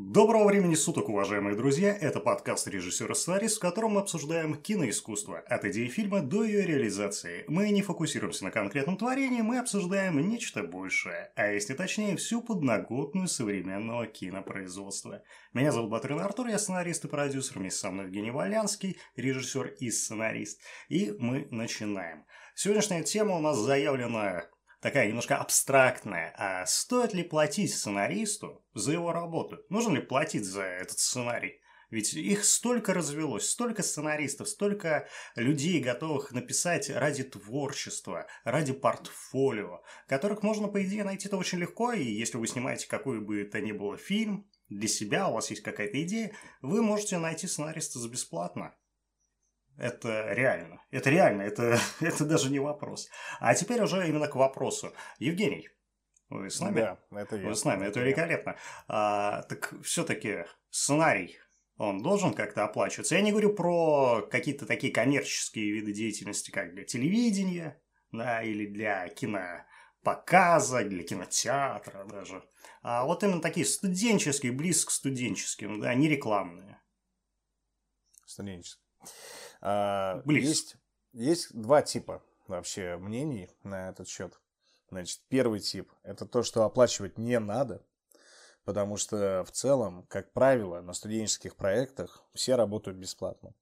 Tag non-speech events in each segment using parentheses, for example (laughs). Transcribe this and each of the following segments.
Доброго времени суток, уважаемые друзья! Это подкаст режиссера сценарист, в котором мы обсуждаем киноискусство, от идеи фильма до ее реализации. Мы не фокусируемся на конкретном творении, мы обсуждаем нечто большее, а если точнее, всю подноготную современного кинопроизводства. Меня зовут Батрин Артур, я сценарист и продюсер, вместе со мной Евгений Валянский, режиссер и сценарист. И мы начинаем. Сегодняшняя тема у нас заявлена такая немножко абстрактная. А стоит ли платить сценаристу за его работу? Нужно ли платить за этот сценарий? Ведь их столько развелось, столько сценаристов, столько людей, готовых написать ради творчества, ради портфолио, которых можно, по идее, найти-то очень легко, и если вы снимаете какой бы то ни было фильм для себя, у вас есть какая-то идея, вы можете найти сценариста за бесплатно. Это реально. Это реально. Это, (laughs) это даже не вопрос. А теперь уже именно к вопросу. Евгений, вы с нами? Да, это я. Вы с нами, это великолепно. А, так все-таки сценарий, он должен как-то оплачиваться. Я не говорю про какие-то такие коммерческие виды деятельности, как для телевидения, да, или для кинопоказа, для кинотеатра даже. А вот именно такие студенческие, близко к студенческим, да, не рекламные. Студенческие. А. Есть, есть два типа вообще мнений на этот счет. Значит, первый тип – это то, что оплачивать не надо, потому что в целом, как правило, на студенческих проектах все работают бесплатно.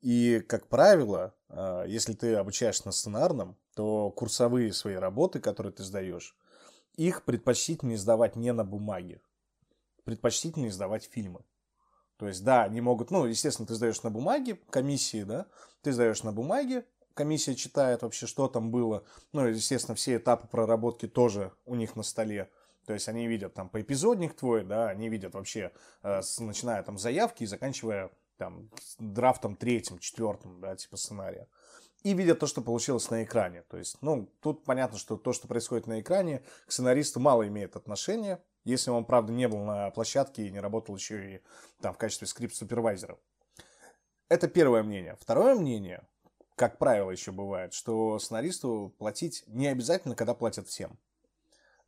И, как правило, а, если ты обучаешься на сценарном, то курсовые свои работы, которые ты сдаешь, их предпочтительнее сдавать не на бумаге, предпочтительнее сдавать фильмы. То есть, да, они могут, ну, естественно, ты сдаешь на бумаге комиссии, да, ты сдаешь на бумаге, комиссия читает вообще, что там было. Ну, естественно, все этапы проработки тоже у них на столе. То есть они видят там по эпизодник твой, да, они видят вообще, э, начиная там заявки и заканчивая там драфтом третьим, четвертым, да, типа сценария. И видят то, что получилось на экране. То есть, ну, тут понятно, что то, что происходит на экране, к сценаристу мало имеет отношения, если он, правда, не был на площадке и не работал еще и там в качестве скрипт-супервайзера. Это первое мнение. Второе мнение, как правило, еще бывает, что сценаристу платить не обязательно, когда платят всем.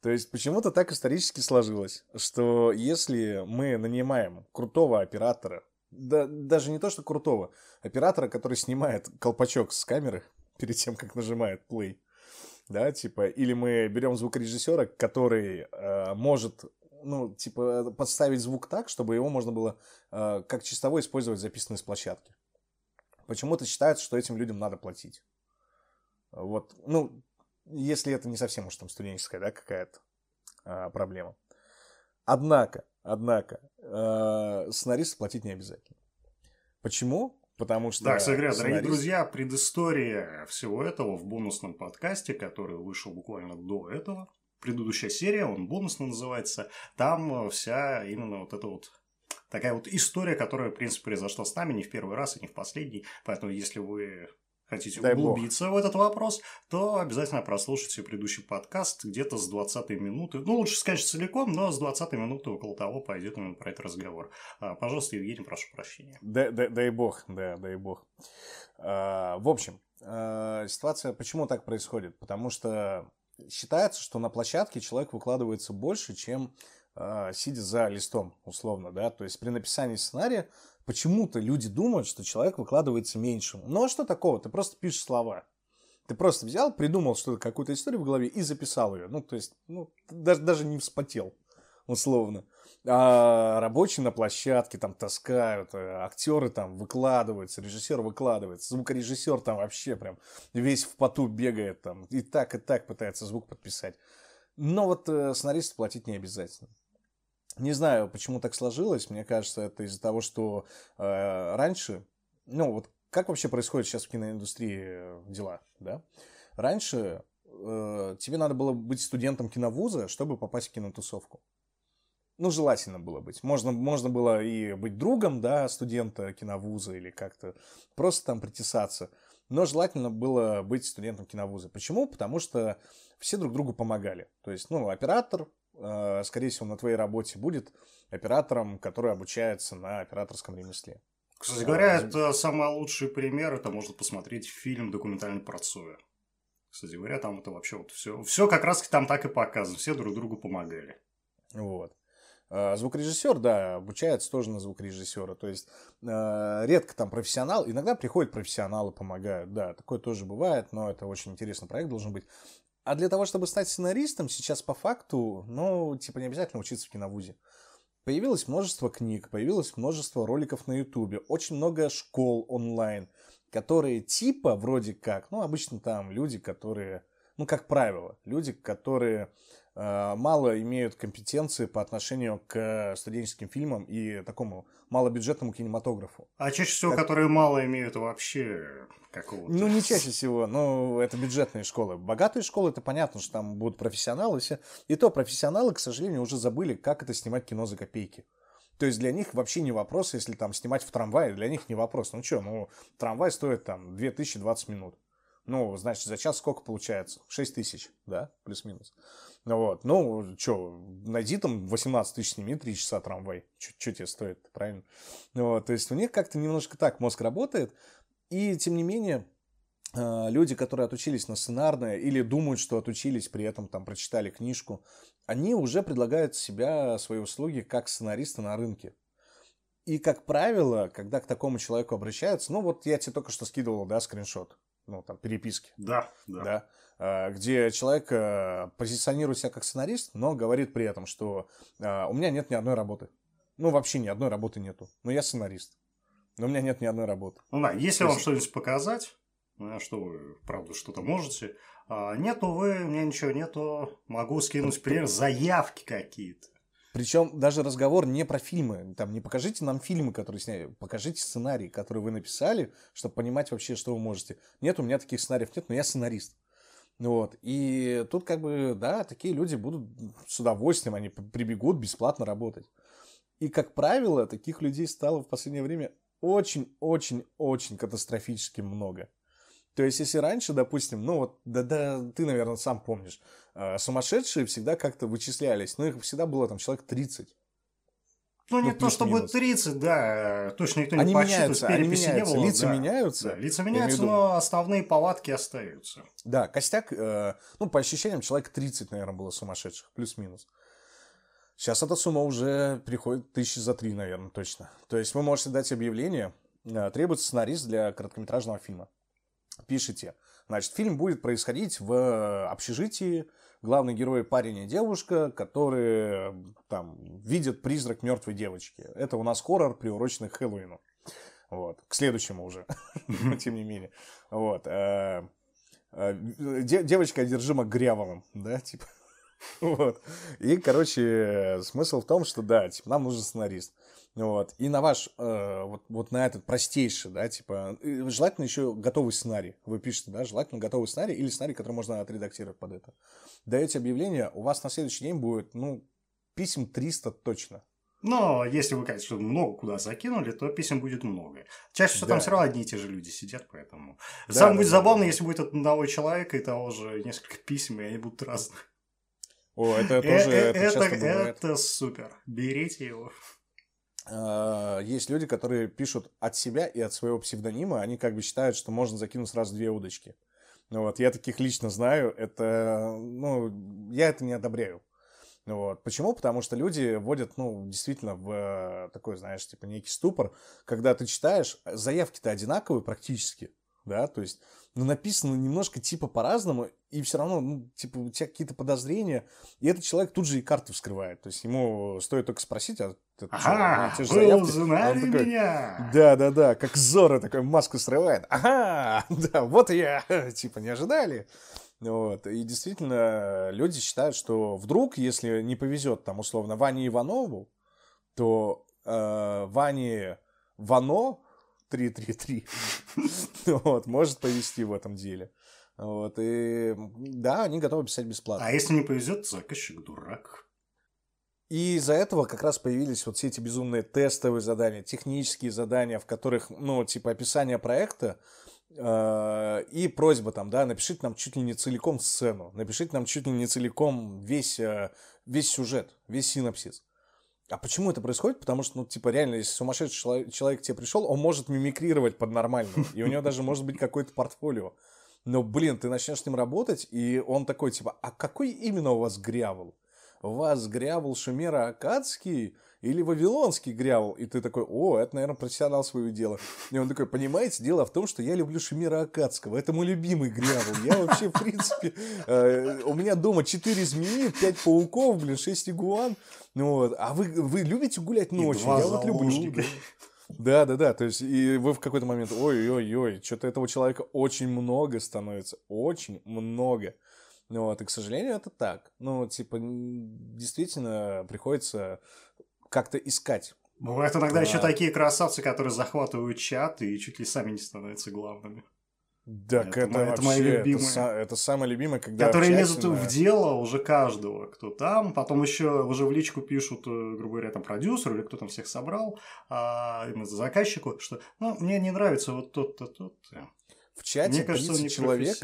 То есть почему-то так исторически сложилось, что если мы нанимаем крутого оператора, да, даже не то, что крутого, оператора, который снимает колпачок с камеры (laughs) перед тем, как нажимает play, да, типа, или мы берем звукорежиссера, который э, может, ну, типа, подставить звук так, чтобы его можно было э, как чистовой использовать записанный с площадки. Почему-то считается, что этим людям надо платить. Вот, ну, если это не совсем уж там студенческая, да, какая-то э, проблема. Однако, однако, э, сценаристу платить не обязательно. Почему? Потому что... Кстати говоря, сценарист... дорогие друзья, предыстория всего этого в бонусном подкасте, который вышел буквально до этого. Предыдущая серия, он бонусно называется. Там вся именно вот эта вот такая вот история, которая, в принципе, произошла с нами не в первый раз и не в последний. Поэтому, если вы хотите Дай углубиться бог. в этот вопрос, то обязательно прослушайте предыдущий подкаст где-то с 20 минуты. Ну, лучше сказать целиком, но с 20 минуты около того пойдет именно про этот разговор. А, пожалуйста, Евгений, прошу прощения. Да, да, дай бог, да, дай бог. А, в общем, а, ситуация почему так происходит? Потому что считается, что на площадке человек выкладывается больше, чем сидя за листом, условно, да, то есть при написании сценария почему-то люди думают, что человек выкладывается меньше. Ну а что такого? Ты просто пишешь слова. Ты просто взял, придумал что-то, какую-то историю в голове и записал ее. Ну, то есть, ну, даже, даже не вспотел, условно. А рабочие на площадке там таскают, э, актеры там выкладываются, режиссер выкладывается, звукорежиссер там вообще прям весь в поту бегает там и так, и так пытается звук подписать. Но вот э, сценаристу платить не обязательно. Не знаю, почему так сложилось. Мне кажется, это из-за того, что э, раньше, ну вот как вообще происходит сейчас в киноиндустрии э, дела, да? Раньше э, тебе надо было быть студентом киновуза, чтобы попасть в кинотусовку. Ну, желательно было быть. Можно, можно было и быть другом, да, студента киновуза или как-то просто там притесаться. Но желательно было быть студентом киновуза. Почему? Потому что все друг другу помогали. То есть, ну, оператор скорее всего, на твоей работе будет оператором, который обучается на операторском ремесле. Кстати говоря, это самый лучший пример. Это можно посмотреть фильм документальный про Цоя. Кстати говоря, там это вообще вот все, все как раз там так и показано. Все друг другу помогали. Вот. Э, звукорежиссер, да, обучается тоже на звукорежиссера. То есть э, редко там профессионал, иногда приходят профессионалы, помогают. Да, такое тоже бывает, но это очень интересный проект должен быть. А для того, чтобы стать сценаристом, сейчас по факту, ну, типа не обязательно учиться в киновузе. Появилось множество книг, появилось множество роликов на Ютубе, очень много школ онлайн, которые типа вроде как, ну, обычно там люди, которые, ну, как правило, люди, которые мало имеют компетенции по отношению к студенческим фильмам и такому малобюджетному кинематографу. А чаще всего, как... которые мало имеют вообще какого-то... Ну, не чаще всего, но это бюджетные школы. Богатые школы, это понятно, что там будут профессионалы все. И то профессионалы, к сожалению, уже забыли, как это снимать кино за копейки. То есть для них вообще не вопрос, если там снимать в трамвае, для них не вопрос. Ну что, ну трамвай стоит там 2020 минут. Ну, значит, за час сколько получается? 6 тысяч, да, плюс-минус. Ну вот, ну, что, найди там 18 тысяч, сними 3 часа трамвай. Что тебе стоит, правильно? Вот, то есть у них как-то немножко так мозг работает. И, тем не менее, э, люди, которые отучились на сценарное или думают, что отучились, при этом там прочитали книжку, они уже предлагают себя, свои услуги как сценаристы на рынке. И, как правило, когда к такому человеку обращаются, ну вот я тебе только что скидывал, да, скриншот ну, там, переписки. Да, да. да где человек э, позиционирует себя как сценарист, но говорит при этом, что а, у меня нет ни одной работы. Ну, вообще ни одной работы нету. Но я сценарист. Но у меня нет ни одной работы. Ну да, если То вам есть... что-нибудь показать, ну, что вы, правда, что-то можете, а нету вы, у меня ничего нету, могу скинуть пример, заявки какие-то. Причем даже разговор не про фильмы. Там не покажите нам фильмы, которые сняли, покажите сценарий, который вы написали, чтобы понимать вообще, что вы можете. Нет, у меня таких сценариев нет, но я сценарист. Вот. И тут как бы, да, такие люди будут с удовольствием, они прибегут бесплатно работать. И, как правило, таких людей стало в последнее время очень-очень-очень катастрофически много. То есть, если раньше, допустим, ну вот, да, да, ты, наверное, сам помнишь, э, сумасшедшие всегда как-то вычислялись, но их всегда было там человек 30. Ну, ну, не то чтобы минус. 30, да, точно никто не они подсчитывает, меняются, они меняются, было, лица да. меняются. Да, лица меняются, но основные палатки остаются. Да, костяк, э, ну, по ощущениям, человек 30, наверное, было сумасшедших, плюс-минус. Сейчас эта сумма уже приходит тысячи за три, наверное, точно. То есть вы можете дать объявление, э, требуется сценарист для короткометражного фильма пишете, значит, фильм будет происходить в общежитии, главный герой парень и девушка, которые там видят призрак мертвой девочки. Это у нас хоррор, приуроченный к Хэллоуину. Вот. К следующему уже, (laughs) тем не менее. Вот. Э, э, девочка одержима грявовым, да, типа. (laughs) Вот. И, короче, смысл в том, что, да, типа, нам нужен сценарист. Вот. И на ваш, э, вот, вот на этот простейший, да, типа, желательно еще готовый сценарий. Вы пишете, да, желательно готовый сценарий или сценарий, который можно отредактировать под это. Даете объявление, у вас на следующий день будет, ну, писем 300 точно. Но если вы, конечно, много куда закинули, то писем будет много. Чаще всего да. там все равно одни и те же люди сидят, поэтому... Да, Самое да, будет да, забавно, да. если будет от одного человека и того же несколько писем, и они будут разные. О, это э, тоже это, это, это супер. Берите его. А, есть люди, которые пишут от себя и от своего псевдонима, они как бы считают, что можно закинуть сразу две удочки. Ну вот, я таких лично знаю, это, ну, я это не одобряю. Вот. Почему? Потому что люди вводят, ну, действительно, в такой, знаешь, типа некий ступор, когда ты читаешь, заявки-то одинаковые практически, да, то есть, ну, написано немножко типа по-разному, и все равно, ну, типа, у тебя какие-то подозрения, и этот человек тут же и карты вскрывает, то есть, ему стоит только спросить, а ты ага, что, вы узнали а такой, меня? Да-да-да, как Зора такой маску срывает, ага, (laughs) да, вот я, (laughs) типа, не ожидали, вот. И действительно, люди считают, что вдруг, если не повезет там условно Ване Иванову, то э, Ване Вано 333 (laughs) вот, может повезти в этом деле. Вот, и да, они готовы писать бесплатно. А если не повезет, заказчик дурак. И из-за этого как раз появились вот все эти безумные тестовые задания, технические задания, в которых, ну, типа описание проекта, э, и просьба там, да, напишите нам чуть ли не целиком сцену, напишите нам чуть ли не целиком весь, э, весь сюжет, весь синапсис. А почему это происходит? Потому что, ну, типа, реально, если сумасшедший человек, человек к тебе пришел, он может мимикрировать под нормального. И у него даже может быть какое-то портфолио. Но, блин, ты начнешь с ним работать, и он такой, типа, а какой именно у вас грявол? Вас грявл Шумера Акадский или Вавилонский грявл? И ты такой, о, это, наверное, профессионал своего дела. И он такой, понимаете, дело в том, что я люблю Шумера Акадского, это мой любимый грявл. Я вообще, в принципе, э, у меня дома 4 змеи, 5 пауков, блин, 6 игуан. Ну, вот. А вы, вы любите гулять ночью? Я вот люблю. Да, да, да. То есть, и вы в какой-то момент, ой-ой-ой, что-то этого человека очень много становится. Очень много. Ну вот, и, к сожалению, это так. Ну, типа, действительно, приходится как-то искать. Бывают иногда а... еще такие красавцы, которые захватывают чат и чуть ли сами не становятся главными. Так это, это, это вообще, мои любимые. Это, это самое любимое, когда Которые лезут в дело уже каждого, кто там. Потом еще уже в личку пишут, э, грубо говоря, там продюсеру или кто там всех собрал, а именно заказчику, что ну, мне не нравится вот тот-то, тот-то. В чате Мне кажется, он не человек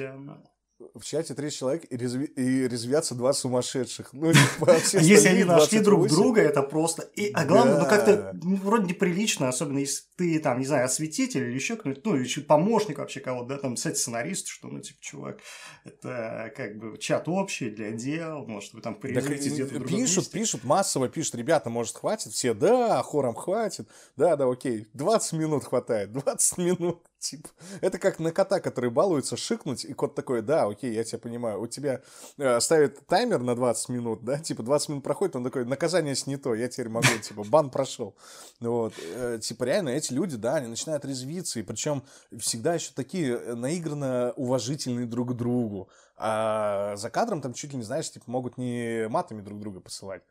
в чате 30 человек и, резви... и резвятся два сумасшедших. Ну, типа, (laughs) если они нашли друг друга, это просто... И, а главное, ну как-то ну, вроде неприлично, особенно если ты там, не знаю, осветитель или еще кто-нибудь, ну, или помощник вообще кого-то, да, там, кстати, сценарист, что, ну, типа, чувак, это как бы чат общий для дел, может, вы там порезите где-то Пишут, пишут, массово пишут, ребята, может, хватит? Все, да, хором хватит, да, да, окей, 20 минут хватает, 20 минут. Типа, это как на кота, который балуется, шикнуть, и кот такой, да, окей, я тебя понимаю. У тебя э, ставит таймер на 20 минут, да, типа 20 минут проходит, он такой, наказание снято, я теперь могу, (laughs) типа, бан прошел. Вот, э, типа, реально, эти люди, да, они начинают резвиться, и причем всегда еще такие э, наигранно уважительные друг к другу. А за кадром там чуть ли не, знаешь, типа, могут не матами друг друга посылать.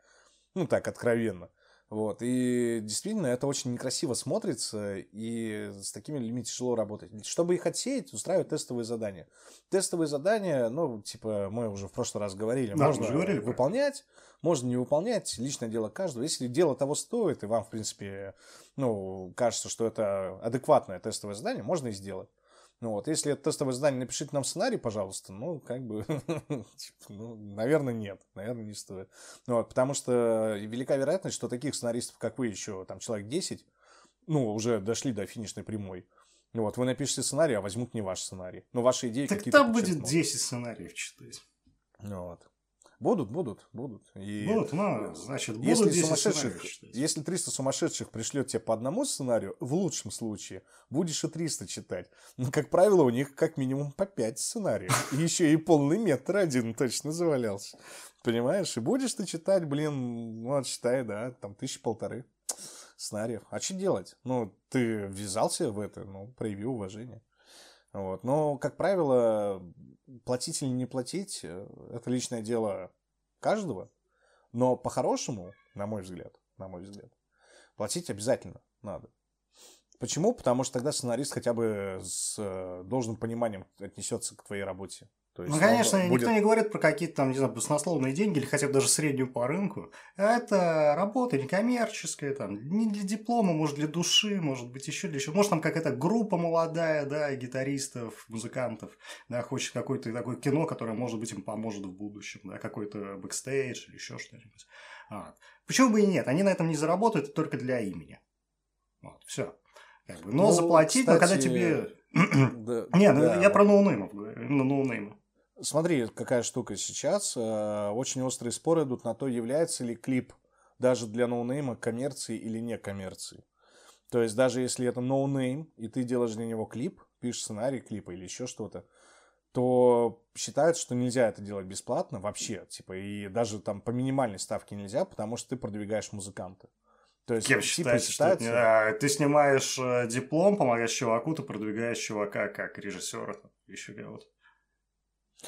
Ну, так, откровенно. Вот, и действительно это очень некрасиво смотрится, и с такими людьми тяжело работать. Чтобы их отсеять, устраивают тестовые задания. Тестовые задания, ну, типа, мы уже в прошлый раз говорили, да, можно говорили, выполнять, можно не выполнять, личное дело каждого. Если дело того стоит, и вам, в принципе, ну, кажется, что это адекватное тестовое задание, можно и сделать. Ну вот, если это тестовое задание, напишите нам сценарий, пожалуйста. Ну, как бы, (laughs) типа, ну, наверное, нет, наверное, не стоит. Ну, вот, потому что велика вероятность, что таких сценаристов, как вы, еще там человек 10, ну, уже дошли до финишной прямой. Ну вот, вы напишите сценарий, а возьмут не ваш сценарий. Но ваши идеи так какие-то... Так там будет 10 сценариев читать. Ну вот. Будут, будут, будут. И будут, ну, значит, будут если сумасшедших, Если 300 сумасшедших пришлет тебе по одному сценарию, в лучшем случае, будешь и 300 читать. Но, как правило, у них как минимум по 5 сценариев. И еще и полный метр один точно завалялся. Понимаешь? И будешь ты читать, блин, ну, читай, да, там тысячи полторы сценариев. А что делать? Ну, ты ввязался в это, ну, прояви уважение. Вот. Но, как правило, платить или не платить, э, это личное дело каждого. Но по-хорошему, на мой взгляд, на мой взгляд, платить обязательно надо. Почему? Потому что тогда сценарист хотя бы с э, должным пониманием отнесется к твоей работе. То есть ну, конечно, будет... никто не говорит про какие-то там, не знаю, баснословные деньги или хотя бы даже среднюю по рынку. Это работа некоммерческая, там, не для диплома, может, для души, может быть, еще для чего. Может, там какая-то группа молодая, да, гитаристов, музыкантов, да, хочет какое-то такое кино, которое, может быть, им поможет в будущем, да, какой-то бэкстейдж или еще что-нибудь. Вот. Почему бы и нет? Они на этом не заработают только для имени. Вот, все. Как бы. Но ну, заплатить, кстати... но когда тебе... да, (clears throat) не, ну да. я про ноунеймов говорю, именно ноунеймы. Смотри, какая штука сейчас. Э, очень острые споры идут на то, является ли клип даже для ноунейма коммерцией или не коммерцией. То есть даже если это ноунейм, и ты делаешь для него клип, пишешь сценарий клипа или еще что-то, то считают, что нельзя это делать бесплатно вообще, типа, и даже там по минимальной ставке нельзя, потому что ты продвигаешь музыканта. То есть, Кем типа, считается, считается... что это, ты снимаешь э, диплом, помогаешь чуваку, ты продвигаешь чувака как режиссера, еще кого-то.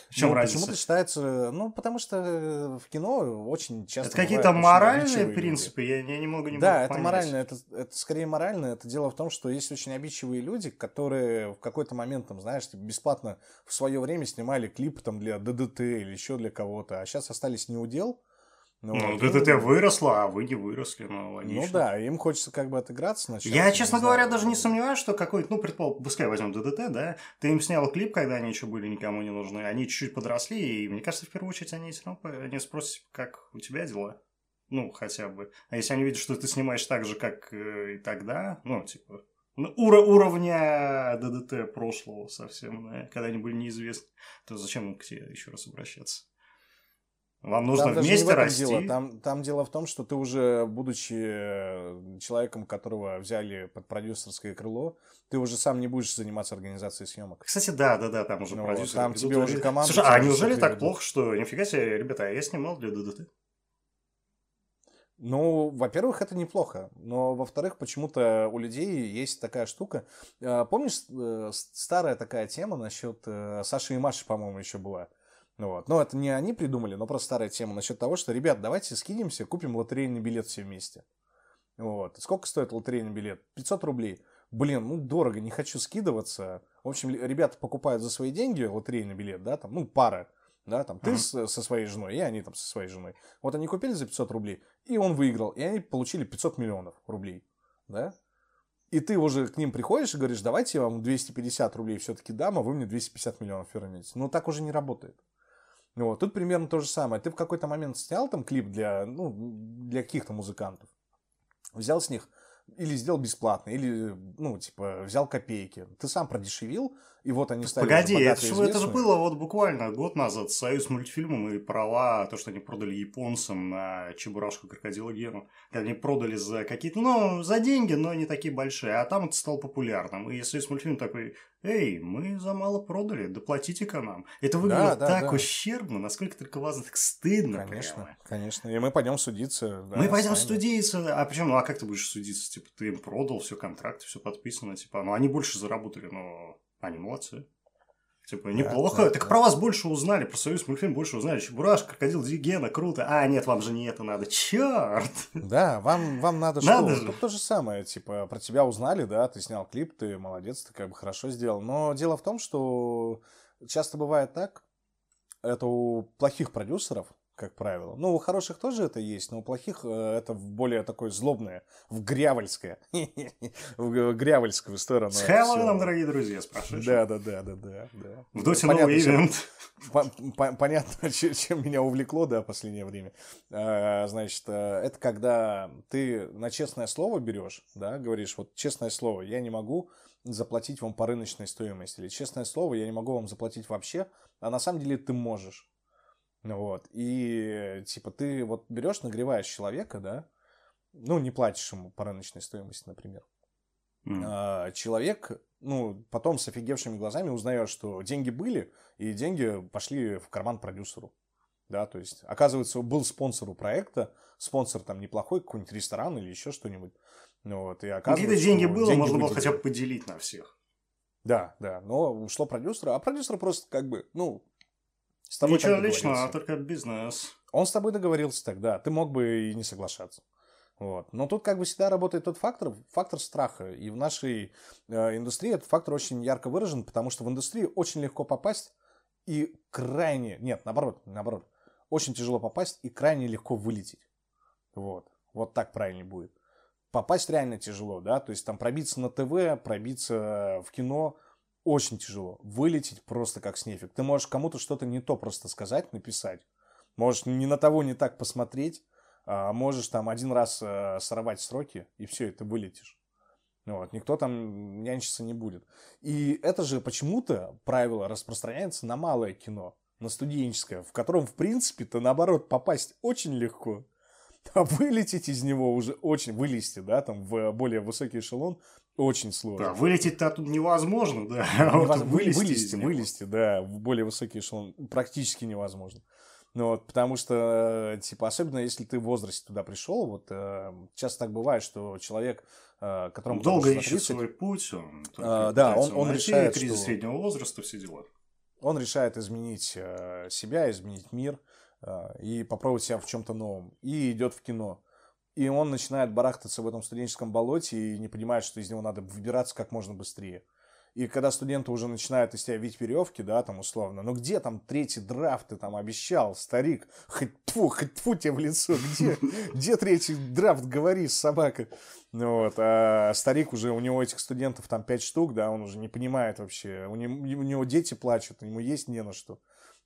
В чем ну, разница? Почему-то считается, ну, потому что э, в кино очень часто... Это какие-то моральные принципы, я, я немного не Да, это понять. морально, это, это скорее морально. Это дело в том, что есть очень обидчивые люди, которые в какой-то момент, там, знаешь, типа, бесплатно в свое время снимали клип там для ДДТ или еще для кого-то, а сейчас остались неудел, ну, ну вот, ДДТ им... выросло, а вы не выросли, ну, логично. Ну да, им хочется как бы отыграться сначала. Я, честно не говоря, знаю, даже не сомневаюсь, что какой-то, ну, предположим, пускай возьмем ДДТ, да, ты им снял клип, когда они еще были никому не нужны, они чуть-чуть подросли, и мне кажется, в первую очередь они все равно они спросят, как у тебя дела, ну, хотя бы. А если они видят, что ты снимаешь так же, как э, и тогда, ну, типа, ну, уро- уровня ДДТ прошлого совсем, да, когда они были неизвестны, то зачем им к тебе еще раз обращаться? Вам нужно там вместе расти. Дело. Там, там дело в том, что ты уже, будучи э, человеком, которого взяли под продюсерское крыло, ты уже сам не будешь заниматься организацией съемок. Кстати, да, да, да, там уже Ну, продюсеры там тебе уже команда Слушай, а неужели так ведут. плохо, что нифига себе, ребята, а я снимал для ДДТ? Ну, во-первых, это неплохо, но во-вторых, почему-то у людей есть такая штука. Э, Помнишь, э, старая такая тема насчет Саши и Маши, по-моему, еще была. Ну Вот. Но это не они придумали, но просто старая тема насчет того, что, ребят, давайте скинемся, купим лотерейный билет все вместе. Вот. Сколько стоит лотерейный билет? 500 рублей. Блин, ну дорого, не хочу скидываться. В общем, ребята покупают за свои деньги лотерейный билет, да, там, ну, пара, да, там, ты с- со своей женой, и они там со своей женой. Вот они купили за 500 рублей, и он выиграл, и они получили 500 миллионов рублей, да. И ты уже к ним приходишь и говоришь, давайте я вам 250 рублей все-таки дам, а вы мне 250 миллионов вернете. Ну, так уже не работает. Вот. Тут примерно то же самое. Ты в какой-то момент снял там клип для, ну, для каких-то музыкантов, взял с них или сделал бесплатно, или, ну, типа, взял копейки. Ты сам продешевил, и вот они стали Погоди, это же, это же было вот буквально год назад. Союз мультфильмом и права, то, что они продали японцам на Чебурашку Крокодила Гену. Они продали за какие-то, ну, за деньги, но не такие большие. А там это стало популярным. И Союз мультфильм такой, эй, мы за мало продали, доплатите-ка нам. Это выглядело да, так да. ущербно, насколько только вас так стыдно Конечно, прямо. конечно. И мы пойдем судиться. да, Мы пойдем судиться. А почему? Ну а как ты будешь судиться? Типа, ты им продал, все, контракт, все подписано. Типа, ну они больше заработали, но они молодцы. Типа, неплохо. да, так да. про вас больше узнали, про Союз мультфильм больше узнали. Чебураш, крокодил Дигена, круто. А, нет, вам же не это надо. Черт! Да, вам, вам надо, Надо что? же. Тут то же самое, типа, про тебя узнали, да, ты снял клип, ты молодец, ты как бы хорошо сделал. Но дело в том, что часто бывает так, это у плохих продюсеров, как правило. Ну, у хороших тоже это есть, но у плохих э, это более такое злобное, в грявольское, (laughs) в грявольскую сторону. С Хэллоуином, дорогие друзья, спрашиваешь? Да, да, да, да, да. В Доте Понятно, новый ивент. (laughs) по- по- понятно, (laughs) че- чем меня увлекло, да, в последнее время. А, Значит, э, это когда ты на честное слово берешь, да, говоришь, вот честное слово, я не могу заплатить вам по рыночной стоимости, или честное слово, я не могу вам заплатить вообще, а на самом деле ты можешь. Вот. И типа ты вот берешь, нагреваешь человека, да, ну, не платишь ему по рыночной стоимости, например М. а, человек, ну, потом с офигевшими глазами узнает, что деньги были, и деньги пошли в карман продюсеру. Да, то есть, оказывается, был спонсор у проекта, спонсор там неплохой, какой-нибудь ресторан или еще что-нибудь. Ну, вот, и Какие-то деньги было, деньги можно было выделили. хотя бы поделить на всех. Да, да, но ушло продюсеру, а продюсер просто как бы, ну, с тобой Ничего так личного, а только бизнес. Он с тобой договорился тогда, ты мог бы и не соглашаться. Вот. Но тут как бы всегда работает тот фактор, фактор страха. И в нашей э, индустрии этот фактор очень ярко выражен, потому что в индустрии очень легко попасть и крайне, нет, наоборот, наоборот, очень тяжело попасть и крайне легко вылететь. Вот. Вот так правильно будет. Попасть реально тяжело, да, то есть там пробиться на ТВ, пробиться в кино очень тяжело. Вылететь просто как снефик. Ты можешь кому-то что-то не то просто сказать, написать. Можешь не на того не так посмотреть, а можешь там один раз э, сорвать сроки, и все, и ты вылетишь. Вот, никто там нянчиться не будет. И это же почему-то правило распространяется на малое кино, на студенческое, в котором, в принципе-то, наоборот, попасть очень легко. А вылететь из него уже очень, вылезти, да, там, в более высокий эшелон, очень сложно. Да, вылететь-то оттуда невозможно, да. (laughs) Вот Невозможно. Вы- вылезти вылезти, да, в более высокий эшелон практически невозможно. Ну вот, потому что, э, типа, особенно если ты в возрасте туда пришел, вот э, часто так бывает, что человек, э, которому Долго ищет 30, свой путь, он только да, он- он найти, решает, кризис что- среднего возраста, все дела. он решает изменить э, себя, изменить мир э, и попробовать себя в чем-то новом. И идет в кино. И он начинает барахтаться в этом студенческом болоте и не понимает, что из него надо выбираться как можно быстрее. И когда студенты уже начинают из тебя видеть веревки, да, там условно, ну где там третий драфт ты там обещал, старик? Хоть тьфу, хоть тьфу тебе в лицо, где, где третий драфт, говори, собака. Ну вот, а старик уже, у него этих студентов там пять штук, да, он уже не понимает вообще, у него, у него дети плачут, ему есть не на что.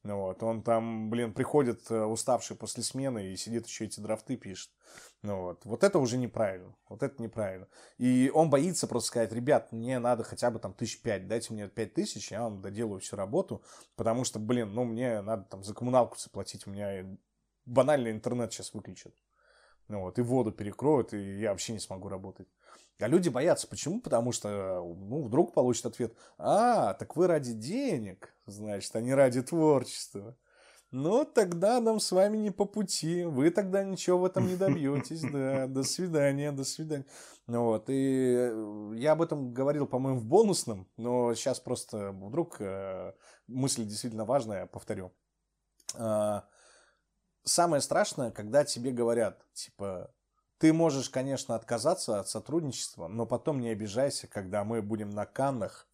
Ну вот, он там, блин, приходит э, уставший после смены и сидит еще эти драфты пишет. Ну вот, вот это уже неправильно, вот это неправильно. И он боится просто сказать, ребят, мне надо хотя бы там тысяч пять, дайте мне пять тысяч, я вам доделаю всю работу, потому что, блин, ну мне надо там за коммуналку заплатить, у меня банально интернет сейчас выключат. Ну вот, и воду перекроют, и я вообще не смогу работать. А люди боятся. Почему? Потому что, ну, вдруг получат ответ, а, так вы ради денег, значит, а не ради творчества. Ну, тогда нам с вами не по пути. Вы тогда ничего в этом не добьетесь. Да, до свидания, до свидания. Вот, и э, я об этом говорил, по-моему, в бонусном, но сейчас просто вдруг э, мысль действительно важная, повторю. А, самое страшное, когда тебе говорят, типа, ты можешь, конечно, отказаться от сотрудничества, но потом не обижайся, когда мы будем на Каннах,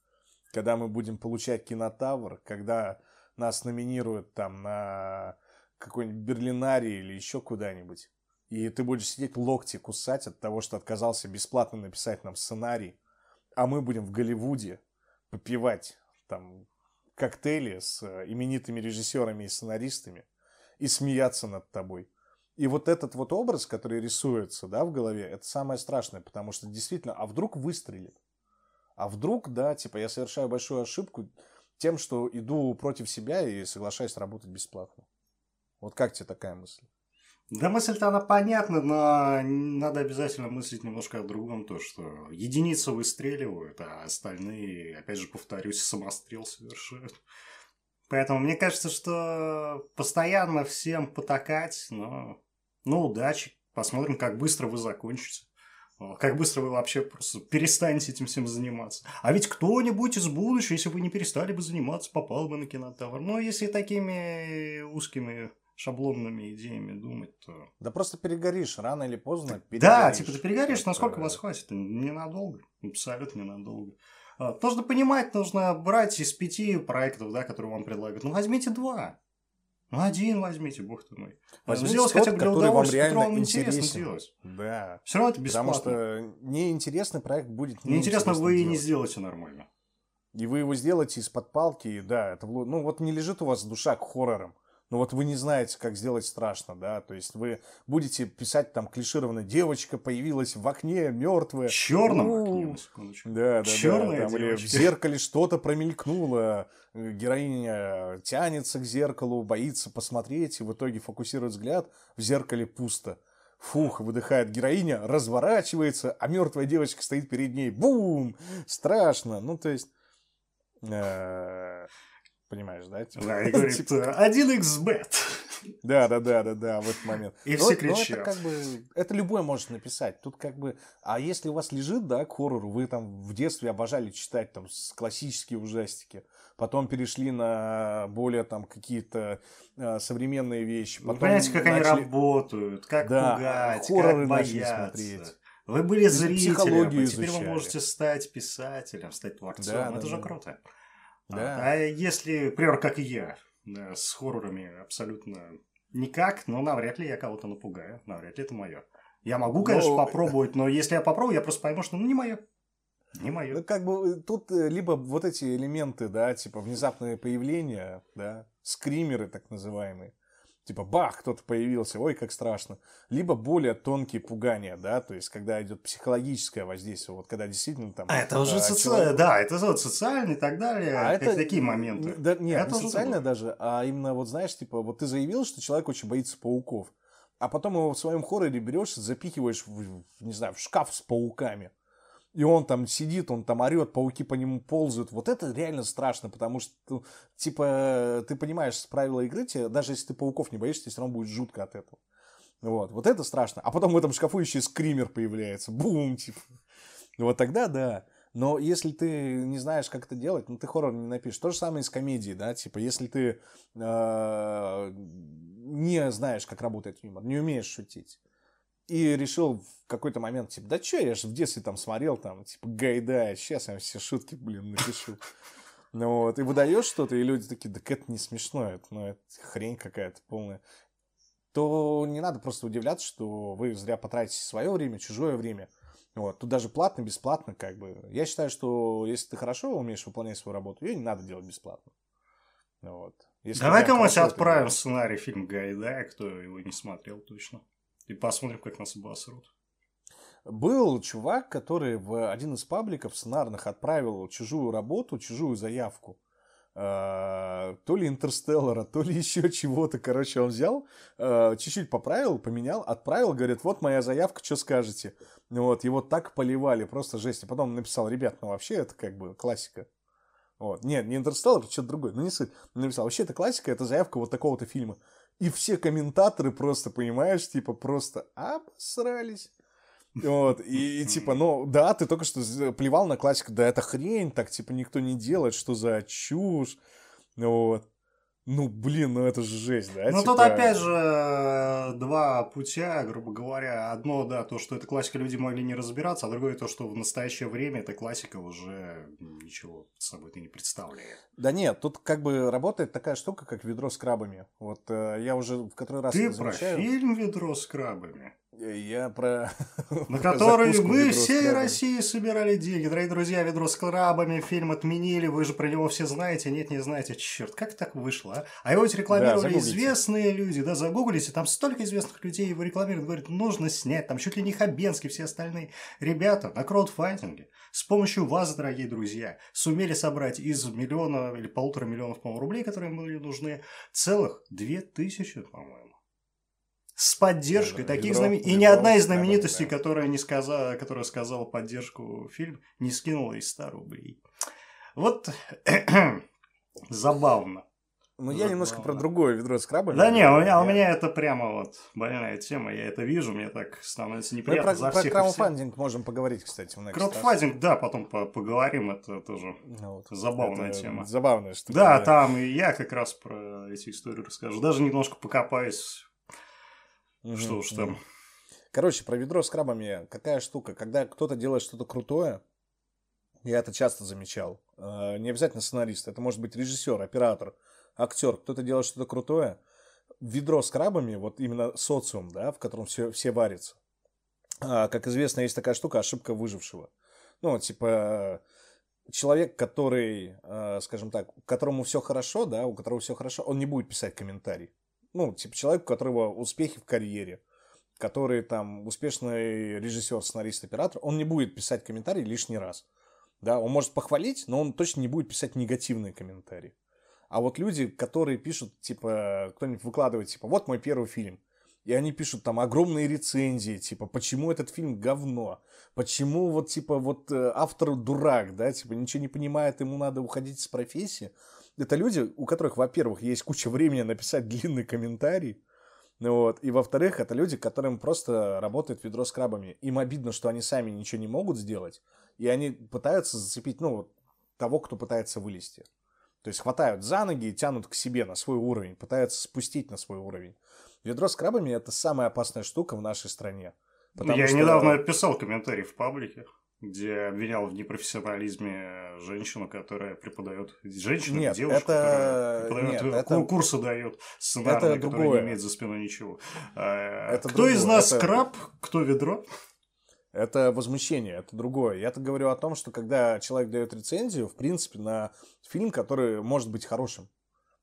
когда мы будем получать кинотавр, когда нас номинируют там на какой-нибудь Берлинарий или еще куда-нибудь. И ты будешь сидеть локти кусать от того, что отказался бесплатно написать нам сценарий, а мы будем в Голливуде попивать там коктейли с э, именитыми режиссерами и сценаристами и смеяться над тобой. И вот этот вот образ, который рисуется да, в голове, это самое страшное, потому что действительно, а вдруг выстрелит? А вдруг, да, типа я совершаю большую ошибку тем, что иду против себя и соглашаюсь работать бесплатно. Вот как тебе такая мысль? Да мысль-то она понятна, но надо обязательно мыслить немножко о другом, то что единицы выстреливают, а остальные, опять же повторюсь, самострел совершают. Поэтому мне кажется, что постоянно всем потакать, но ну удачи, посмотрим, как быстро вы закончите. Как быстро вы вообще просто перестанете этим всем заниматься. А ведь кто-нибудь из будущего, если вы не перестали бы заниматься, попал бы на кинотавр. Но если такими узкими шаблонными идеями думать, то... Да просто перегоришь, рано или поздно перегоришь. Да, типа ты перегоришь, насколько вас хватит? Ненадолго, абсолютно ненадолго. А, нужно понимать, нужно брать из пяти проектов, да, которые вам предлагают. Ну, возьмите два. Ну, один возьмите, бог ты мой. Возьмите сделать хотя бы для удовольствия, который вам интересно делать. Да. Все равно это бесплатно. Потому что неинтересный проект будет неинтересно. вы делать. и не сделаете нормально. И вы его сделаете из-под палки, да, это, ну вот не лежит у вас душа к хоррорам но вот вы не знаете, как сделать страшно, да, то есть вы будете писать там клишированная девочка появилась в окне мертвая. Черном окне, на секундочку. Да, да, Черная да. Там, или в зеркале что-то промелькнуло, героиня тянется к зеркалу, боится посмотреть, и в итоге фокусирует взгляд, в зеркале пусто. Фух, выдыхает героиня, разворачивается, а мертвая девочка стоит перед ней. Бум! Страшно. Ну, то есть... Э, Понимаешь, да? Типа, да, и говорит, типа... 1xbet. Да, да, да, да, да, в этот момент. И все кричат. это как бы, это любой может написать. Тут как бы, а если у вас лежит, да, к хоррору, вы там в детстве обожали читать там классические ужастики, потом перешли на более там какие-то э, современные вещи. Потом вы понимаете, как начали... они работают, как да, пугать, хорроры как бояться. смотреть. Вы были зрителем, а теперь вы можете стать писателем, стать творцом. Да, это да, же да. круто. Да. А, а если, например, как и я, да, с хоррорами абсолютно никак, но навряд ли я кого-то напугаю, навряд ли это мое. Я могу, конечно, но... попробовать, но если я попробую, я просто пойму, что ну не мое. Не мое. Ну, как бы э, тут э, либо вот эти элементы, да, типа внезапное появление, да, скримеры так называемые, типа бах, кто-то появился, ой, как страшно. Либо более тонкие пугания, да, то есть когда идет психологическое воздействие, вот когда действительно там... А это уже а, социальное, человек... да, это вот социальный и так далее, а это такие моменты. Да, нет, это не социальное даже, а именно вот знаешь, типа вот ты заявил, что человек очень боится пауков, а потом его в своем хорроре берешь, запихиваешь, в, не знаю, в шкаф с пауками и он там сидит, он там орет, пауки по нему ползают. Вот это реально страшно, потому что, ну, типа, ты понимаешь правила игры, тебе, даже если ты пауков не боишься, тебе все равно будет жутко от этого. Вот, вот это страшно. А потом в этом шкафу еще и скример появляется. Бум, типа. Вот тогда да. Но если ты не знаешь, как это делать, ну ты хоррор не напишешь. То же самое и с комедией, да, типа, если ты э, не знаешь, как работает юмор, не умеешь шутить, и решил в какой-то момент, типа, да что, я же в детстве там смотрел, там, типа, Гайдая, сейчас я все шутки, блин, напишу. (laughs) Ну вот, и выдаешь что-то, и люди такие, да это не смешно, это, ну, это хрень какая-то полная. То не надо просто удивляться, что вы зря потратите свое время, чужое время. Вот. Тут даже платно, бесплатно, как бы. Я считаю, что если ты хорошо умеешь выполнять свою работу, ее не надо делать бесплатно. Вот. Давай-ка мы сейчас отправим сценарий фильм Гайдая, кто его не смотрел точно. И посмотрим, как нас обосрут. Был чувак, который в один из пабликов сценарных отправил чужую работу, чужую заявку. э, то ли Интерстеллара, то ли еще чего-то. Короче, он взял, э, чуть-чуть поправил, поменял, отправил, говорит, вот моя заявка, что скажете? Вот, его так поливали, просто жесть. И потом написал, ребят, ну вообще это как бы классика. Вот. Нет, не Интерстеллар, что-то другое. Ну, не суть. Написал, вообще это классика, это заявка вот такого-то фильма. И все комментаторы просто, понимаешь, типа просто обосрались. Вот, и, и типа, ну, да, ты только что плевал на классику, да это хрень, так, типа, никто не делает, что за чушь, вот. Ну, блин, ну это же жесть, да? Ну, типа... тут опять же два путя, грубо говоря. Одно, да, то, что эта классика люди могли не разбираться, а другое то, что в настоящее время эта классика уже ничего собой ты не представляет. Да нет, тут как бы работает такая штука, как ведро с крабами. Вот э, я уже в который раз Ты про фильм «Ведро с крабами»? Я про... На (laughs) который мы всей России собирали деньги. Дорогие друзья, ведро с крабами, фильм отменили, вы же про него все знаете. Нет, не знаете. Черт, как так вышло, а? А его рекламировали да, известные люди, да, загуглите, там столько известных людей его рекламируют, говорят, нужно снять, там чуть ли не Хабенский, все остальные. Ребята на краудфандинге с помощью вас, дорогие друзья, сумели собрать из миллиона или полутора миллионов, по-моему, рублей, которые им были нужны, целых две тысячи, по-моему с поддержкой да, таких знаменитостей. И ни одна из знаменитостей, да, да. которая, не сказала, которая сказала поддержку фильм, не скинула и 100 рублей. Вот (clears throat) забавно. Ну, я немножко про другое ведро с крабами. Да не, у меня, я... у меня это прямо вот больная тема. Я это вижу, мне так становится неприятно. Мы про, про краудфандинг можем поговорить, кстати, в Краудфандинг, да, потом по поговорим. Это тоже ну, вот. забавная это тема. Забавная штука. Да, да, там и я как раз про эти истории расскажу. Даже немножко покопаюсь Угу, что уж там. Короче, про ведро с крабами какая штука. Когда кто-то делает что-то крутое, я это часто замечал. Э, не обязательно сценарист, это может быть режиссер, оператор, актер. Кто-то делает что-то крутое. Ведро с крабами, вот именно социум, да, в котором все, все варятся. А, как известно, есть такая штука ошибка выжившего. Ну, типа, человек, который, э, скажем так, которому все хорошо, да, у которого все хорошо, он не будет писать комментарий ну, типа человек, у которого успехи в карьере, который там успешный режиссер, сценарист, оператор, он не будет писать комментарий лишний раз. Да, он может похвалить, но он точно не будет писать негативные комментарии. А вот люди, которые пишут, типа, кто-нибудь выкладывает, типа, вот мой первый фильм, и они пишут там огромные рецензии, типа, почему этот фильм говно, почему вот, типа, вот э, автор дурак, да, типа, ничего не понимает, ему надо уходить с профессии это люди, у которых, во-первых, есть куча времени написать длинный комментарий, вот. И во-вторых, это люди, которым просто работает ведро с крабами. Им обидно, что они сами ничего не могут сделать, и они пытаются зацепить, ну, того, кто пытается вылезти. То есть хватают за ноги и тянут к себе на свой уровень, пытаются спустить на свой уровень. Ведро с крабами – это самая опасная штука в нашей стране. Я что... недавно писал комментарий в паблике где обвинял в непрофессионализме женщину, которая преподает женщину, нет, девушку, это... которая преподает, нет, это... курсы дает сценарные, это которая не имеет за спиной ничего. А, это кто другое. из нас это... краб, кто ведро? Это возмущение, это другое. Я-то говорю о том, что когда человек дает рецензию, в принципе, на фильм, который может быть хорошим.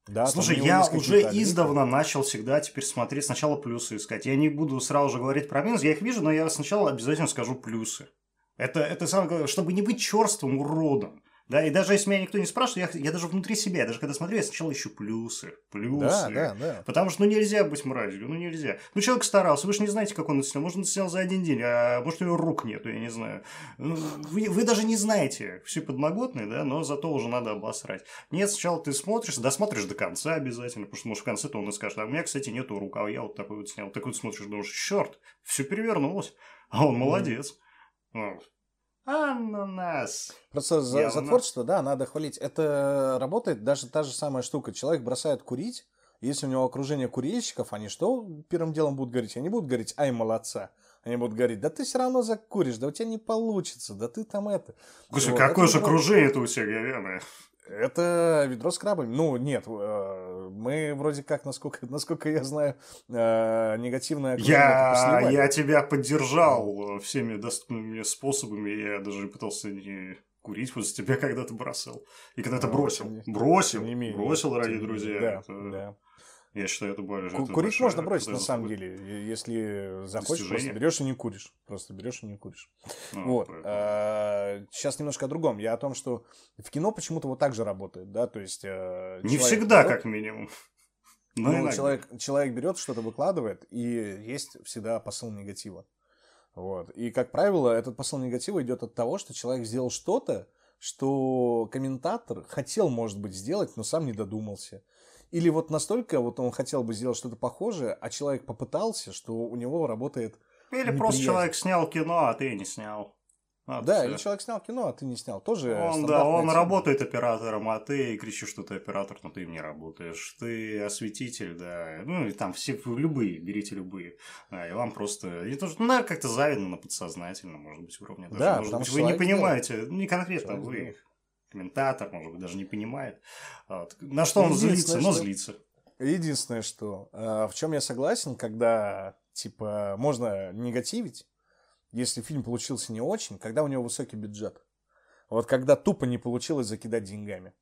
Да, Слушай, я уже издавна начал всегда теперь смотреть, сначала плюсы искать. Я не буду сразу же говорить про минус, я их вижу, но я сначала обязательно скажу плюсы. Это, это самое главное, чтобы не быть черствым уродом. Да, и даже если меня никто не спрашивает, я, я даже внутри себя, я даже когда смотрю, я сначала ищу плюсы, плюсы. Да, да, да. Потому что ну нельзя быть мразью, ну нельзя. Ну человек старался, вы же не знаете, как он это снял. Может, он снял за один день, а может, у него рук нету, я не знаю. Ну, вы, вы даже не знаете, все подноготные, да, но зато уже надо обосрать. Нет, сначала ты смотришь, досмотришь до конца обязательно, потому что, может, в конце-то он и скажет, а у меня, кстати, нету рук, а я вот такой вот снял. Так вот смотришь, думаешь, черт, все перевернулось, а он молодец. Mm. Ананас. Просто за, за творчество, да, надо хвалить. Это работает даже та же самая штука. Человек бросает курить, если у него окружение курильщиков, они что первым делом будут говорить? Они будут говорить, ай, молодца. Они будут говорить, да ты все равно закуришь, да у тебя не получится, да ты там это. Слушай, вот, какое же окружение-то у тебя говяное. Это ведро с крабами. Ну, нет, э, мы вроде как, насколько, (laughs) насколько я знаю, э, негативное я, я тебя поддержал всеми доступными способами. Я даже пытался не курить после тебя когда-то бросил. И когда ты бросил. Бросил. Бросил, дорогие друзья. Да, это... да. Я считаю, это более Ку- Курить можно бросить, на самом деле, если захочешь, просто берешь и не куришь. Просто берешь и не куришь. Ну, вот. Сейчас немножко о другом. Я о том, что в кино почему-то вот так же работает, да, то есть... Э, не всегда, берет, как минимум. (laughs) Но ну, человек, человек берет, что-то выкладывает, и есть всегда посыл негатива. Вот. И, как правило, этот посыл негатива идет от того, что человек сделал что-то, что комментатор хотел, может быть, сделать, но сам не додумался. Или вот настолько вот он хотел бы сделать что-то похожее, а человек попытался, что у него работает Или неприязнь. просто человек снял кино, а ты не снял. Вот да, все. или человек снял кино, а ты не снял. Тоже он, да, он тема. работает оператором, а ты кричишь, что ты оператор, но ты им не работаешь. Ты осветитель, да. Ну, и там все любые, берите любые. А, и вам просто... Это, ну, наверное, как-то завидно на подсознательном, может быть, уровне. Даже. Да, может быть, вы не понимаете, не конкретно человек вы. Комментатор, может быть, даже не понимает. Вот. На что он злится, но злится. Единственное, что... А, в чем я согласен, когда, типа, можно негативить, если фильм получился не очень, когда у него высокий бюджет. Вот когда тупо не получилось закидать деньгами.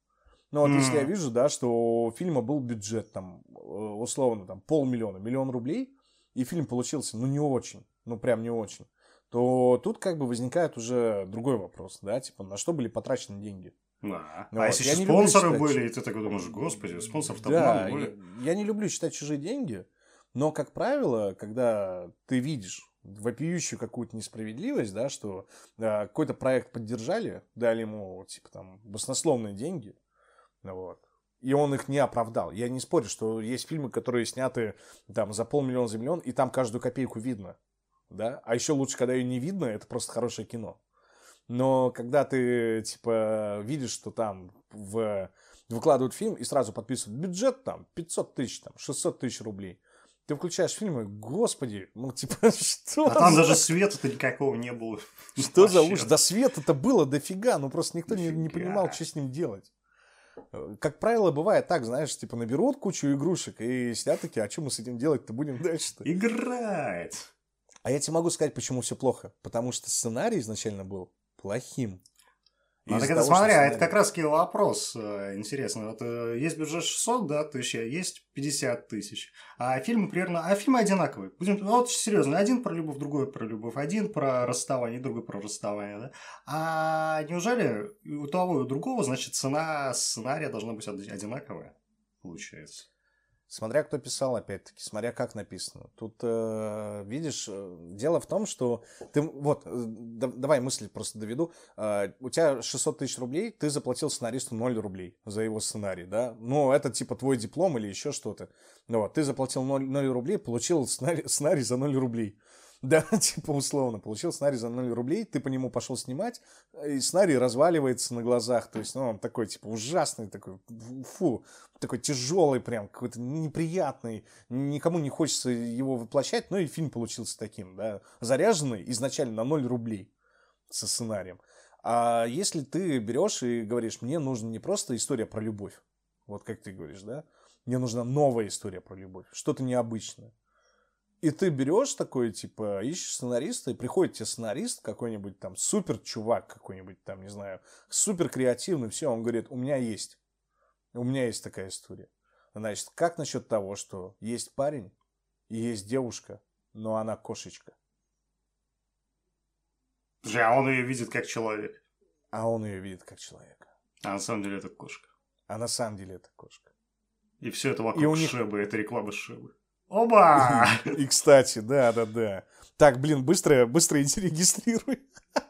Ну вот mm. если я вижу, да, что у фильма был бюджет там, э, условно, там, полмиллиона, миллион рублей, и фильм получился, ну, не очень, ну, прям не очень, то тут как бы возникает уже другой вопрос, да, типа, на что были потрачены деньги. Да. Ну, а вот. если я спонсоры были, и ты такой думаешь, господи, спонсоров-то да, были. Я, я не люблю считать чужие деньги, но, как правило, когда ты видишь вопиющую какую-то несправедливость, да, что да, какой-то проект поддержали, дали ему, типа, там, баснословные деньги, вот, и он их не оправдал. Я не спорю, что есть фильмы, которые сняты там за полмиллиона, за миллион, и там каждую копейку видно, да, а еще лучше, когда ее не видно, это просто хорошее кино. Но когда ты, типа, видишь, что там в... выкладывают фильм и сразу подписывают бюджет там 500 тысяч, там 600 тысяч рублей – ты включаешь фильм и, господи, ну, типа, (laughs) что А там за... даже света-то никакого не было. (laughs) Что Вообще. за ужас? Да света-то было дофига, ну, просто никто не, не понимал, что с ним делать. Как правило, бывает так, знаешь, типа, наберут кучу игрушек и сидят такие, а что мы с этим делать-то будем дальше-то? Играть! А я тебе могу сказать, почему все плохо. Потому что сценарий изначально был плохим. Ну, так это смотри, а это как раз вопрос э, интересный. Вот э, есть бюджет 600 да, тысяч, а есть 50 тысяч. А фильмы примерно... А фильмы одинаковые. Будем... Ну, вот серьезно, один про любовь, другой про любовь. Один про расставание, другой про расставание. Да? А неужели у того и у другого, значит, цена сценария должна быть одинаковая? Получается. Смотря кто писал, опять-таки, смотря как написано. Тут, э, видишь, э, дело в том, что ты, вот, э, да, давай мысль просто доведу. Э, у тебя 600 тысяч рублей, ты заплатил сценаристу 0 рублей за его сценарий, да? Ну, это типа твой диплом или еще что-то. Вот, ты заплатил 0, 0 рублей, получил сценарий, сценарий за 0 рублей. Да, (laughs) типа условно. Получил сценарий за 0 рублей, ты по нему пошел снимать, и сценарий разваливается на глазах. То есть, ну, он такой, типа, ужасный, такой, фу, такой тяжелый прям, какой-то неприятный. Никому не хочется его воплощать, но и фильм получился таким, да. Заряженный изначально на 0 рублей со сценарием. А если ты берешь и говоришь, мне нужна не просто история про любовь, вот как ты говоришь, да, мне нужна новая история про любовь, что-то необычное. И ты берешь такой, типа, ищешь сценариста, и приходит тебе сценарист какой-нибудь там, супер чувак какой-нибудь там, не знаю, супер креативный, все, он говорит, у меня есть, у меня есть такая история. Значит, как насчет того, что есть парень и есть девушка, но она кошечка? Слушай, а он ее видит как человек. А он ее видит как человека. А на самом деле это кошка. А на самом деле это кошка. И все это вокруг и у них... Шебы, это реклама Шебы. Оба! (laughs) И, кстати, да, да, да. Так, блин, быстро, быстро регистрируй.